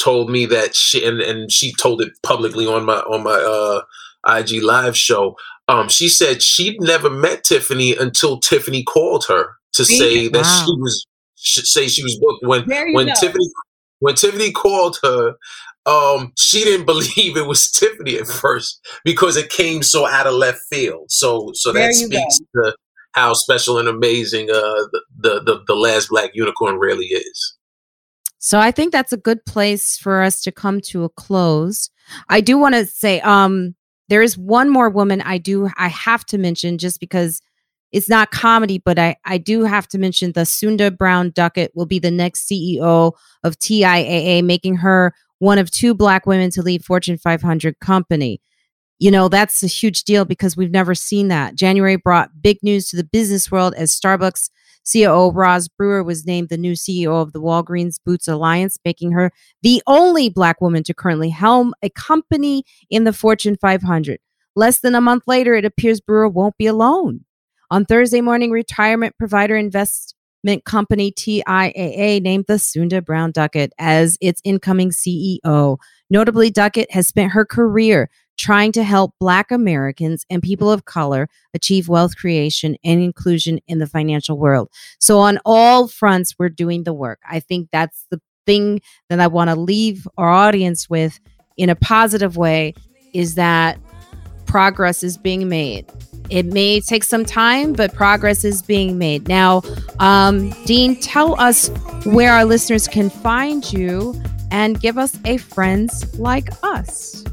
told me that she and, and she told it publicly on my on my uh IG live show. Um, she said she'd never met Tiffany until Tiffany called her to say that she was say she was booked when when go. Tiffany when Tiffany called her. Um, she didn't believe it was Tiffany at first because it came so out of left field. So so there that speaks go. to how special and amazing uh, the, the, the last black unicorn really is. So I think that's a good place for us to come to a close. I do want to say um there is one more woman I do I have to mention just because it's not comedy, but I, I do have to mention Thasunda Brown Duckett will be the next CEO of TIAA, making her one of two black women to lead Fortune 500 company you know, that's a huge deal because we've never seen that. January brought big news to the business world as Starbucks COO Roz Brewer was named the new CEO of the Walgreens Boots Alliance, making her the only Black woman to currently helm a company in the Fortune 500. Less than a month later, it appears Brewer won't be alone. On Thursday morning, retirement provider investment company TIAA named Thasunda Brown Duckett as its incoming CEO. Notably, Duckett has spent her career trying to help Black Americans and people of color achieve wealth creation and inclusion in the financial world. So, on all fronts, we're doing the work. I think that's the thing that I want to leave our audience with in a positive way is that progress is being made. It may take some time, but progress is being made. Now, um, Dean, tell us where our listeners can find you and give us a friends like us.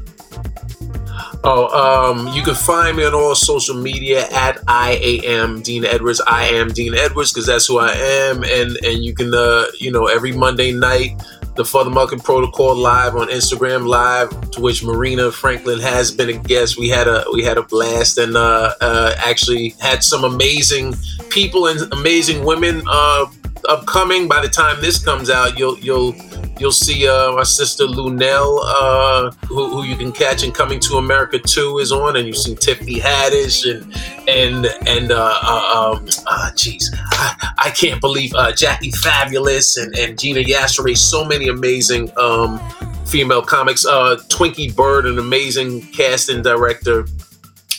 Oh, um, you can find me on all social media at I am Dean Edwards. I am Dean Edwards because that's who I am, and and you can, uh, you know, every Monday night the Father Malcolm Protocol live on Instagram Live, to which Marina Franklin has been a guest. We had a we had a blast and uh, uh, actually had some amazing people and amazing women uh, upcoming. By the time this comes out, you'll you'll You'll see uh, my sister Luenell, uh, who, who, you can catch in Coming to America 2 is on, and you see Tiffany Haddish and and and uh, uh um, jeez, I, I, can't believe uh, Jackie Fabulous and, and Gina Yashere, so many amazing um, female comics. Uh, Twinkie Byrd, an amazing casting director,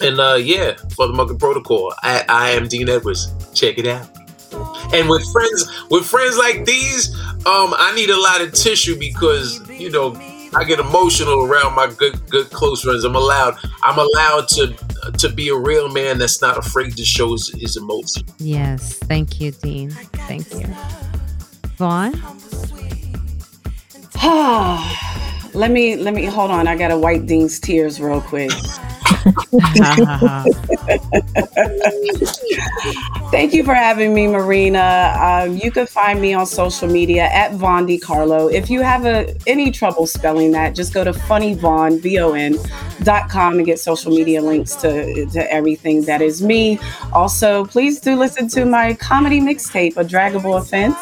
and uh, yeah, for the Monkey Protocol, I, I am Dean Edwards. Check it out. And with friends, with friends like these, um, I need a lot of tissue because you know I get emotional around my good, good close friends. I'm allowed, I'm allowed to to be a real man that's not afraid to show his, his emotion. Yes, thank you, Dean. Thank you, Von. let me let me hold on. I gotta wipe Dean's tears real quick. Thank you for having me, Marina. Um, you can find me on social media at Von Carlo. If you have a, any trouble spelling that, just go to funnyvon, V-O-N, dot com and get social media links to, to everything that is me. Also, please do listen to my comedy mixtape, A Draggable Offense.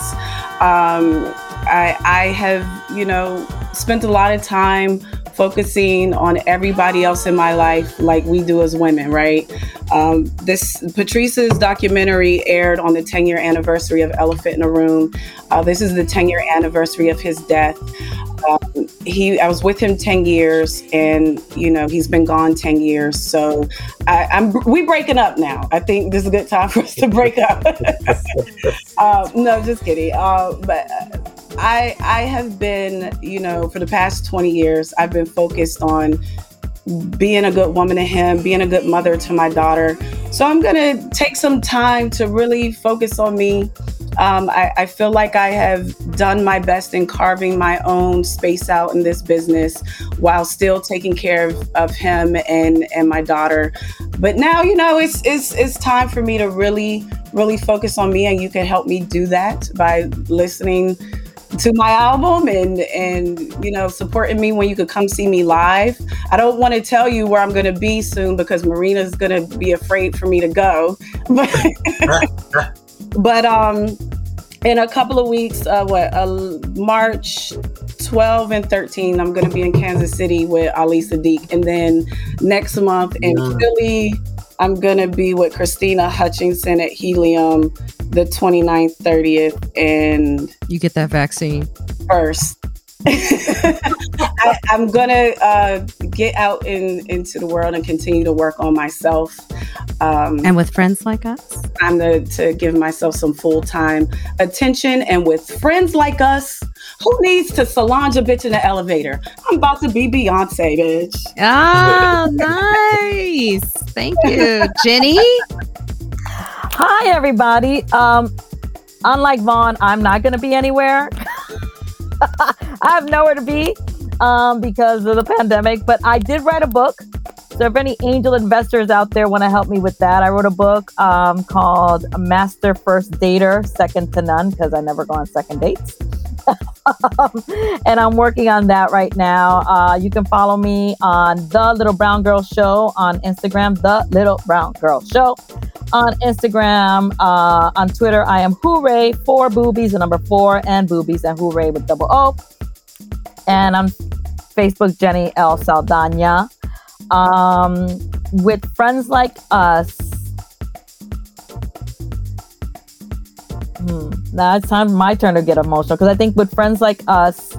Um, I, I have, you know, spent a lot of time focusing on everybody else in my life like we do as women, right? Um, this Patrice's documentary aired on the 10 year anniversary of Elephant in a Room. Uh, this is the 10 year anniversary of his death. Um, he, I was with him 10 years and, you know, he's been gone 10 years. So I, am we breaking up now. I think this is a good time for us to break up. uh, no, just kidding. Uh, but I I have been, you know, for the past 20 years, I've been focused on being a good woman to him, being a good mother to my daughter. So I'm gonna take some time to really focus on me. Um, I, I, feel like I have done my best in carving my own space out in this business while still taking care of, of him and and my daughter. But now, you know, it's it's it's time for me to really really focus on me, and you can help me do that by listening to my album and and you know supporting me when you could come see me live. I don't want to tell you where I'm going to be soon because Marina's going to be afraid for me to go. But but um in a couple of weeks uh what uh, March 12 and 13 I'm going to be in Kansas City with Ali Siddiq and then next month in mm. Philly I'm going to be with Christina Hutchinson at Helium the 29th, 30th, and you get that vaccine first. I, am gonna uh, get out in into the world and continue to work on myself. Um, and with friends like us, I'm to, to give myself some full time attention. And with friends like us, who needs to Solange a bitch in the elevator? I'm about to be Beyonce, bitch. Oh, nice. Thank you, Jenny. Hi, everybody. Um, unlike Von, I'm not going to be anywhere. I have nowhere to be um, because of the pandemic, but I did write a book. So if any angel investors out there want to help me with that, I wrote a book um, called Master First Dater, Second to None, because I never go on second dates. and I'm working on that right now. Uh, you can follow me on The Little Brown Girl Show on Instagram, The Little Brown Girl Show on Instagram, uh, on Twitter. I am Hooray for Boobies, the number four, and Boobies and Hooray with double O. And on Facebook, Jenny L. Saldana. Um, with friends like us, Hmm. Now it's time my turn to get emotional because I think with friends like us,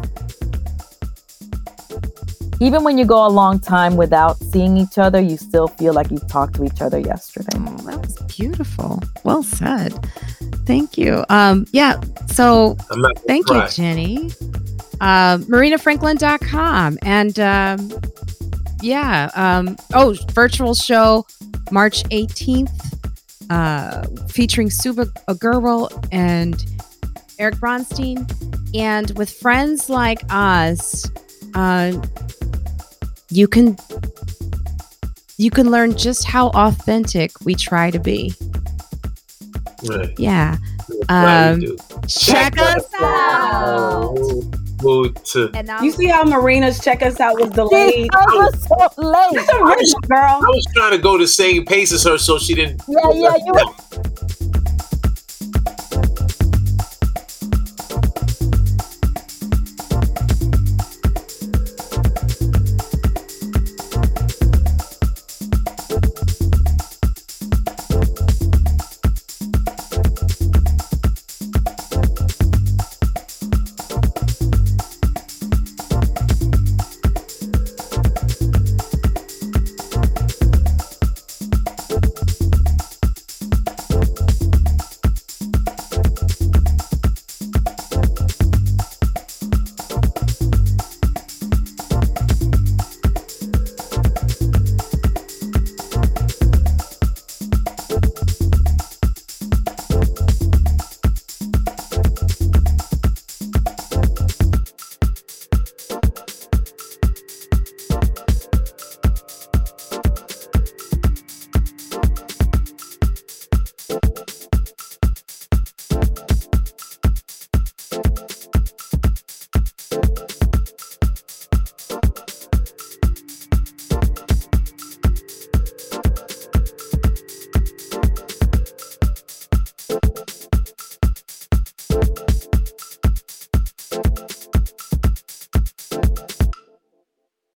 even when you go a long time without seeing each other, you still feel like you talked to each other yesterday. Oh, that was beautiful. Well said. Thank you. Um, yeah. So thank cry. you, Jenny. Uh, MarinaFranklin.com. And um, yeah. Um, oh, virtual show March 18th, uh, featuring Subhah Agarwal and Eric Bronstein. And with friends like us, uh, you can you can learn just how authentic we try to be. Right. Yeah. Um, check, check us out. you see how Marina's check us out was delayed? I was so late. That's a rich girl. I was trying to go the same pace as her so she didn't. Yeah, yeah, you.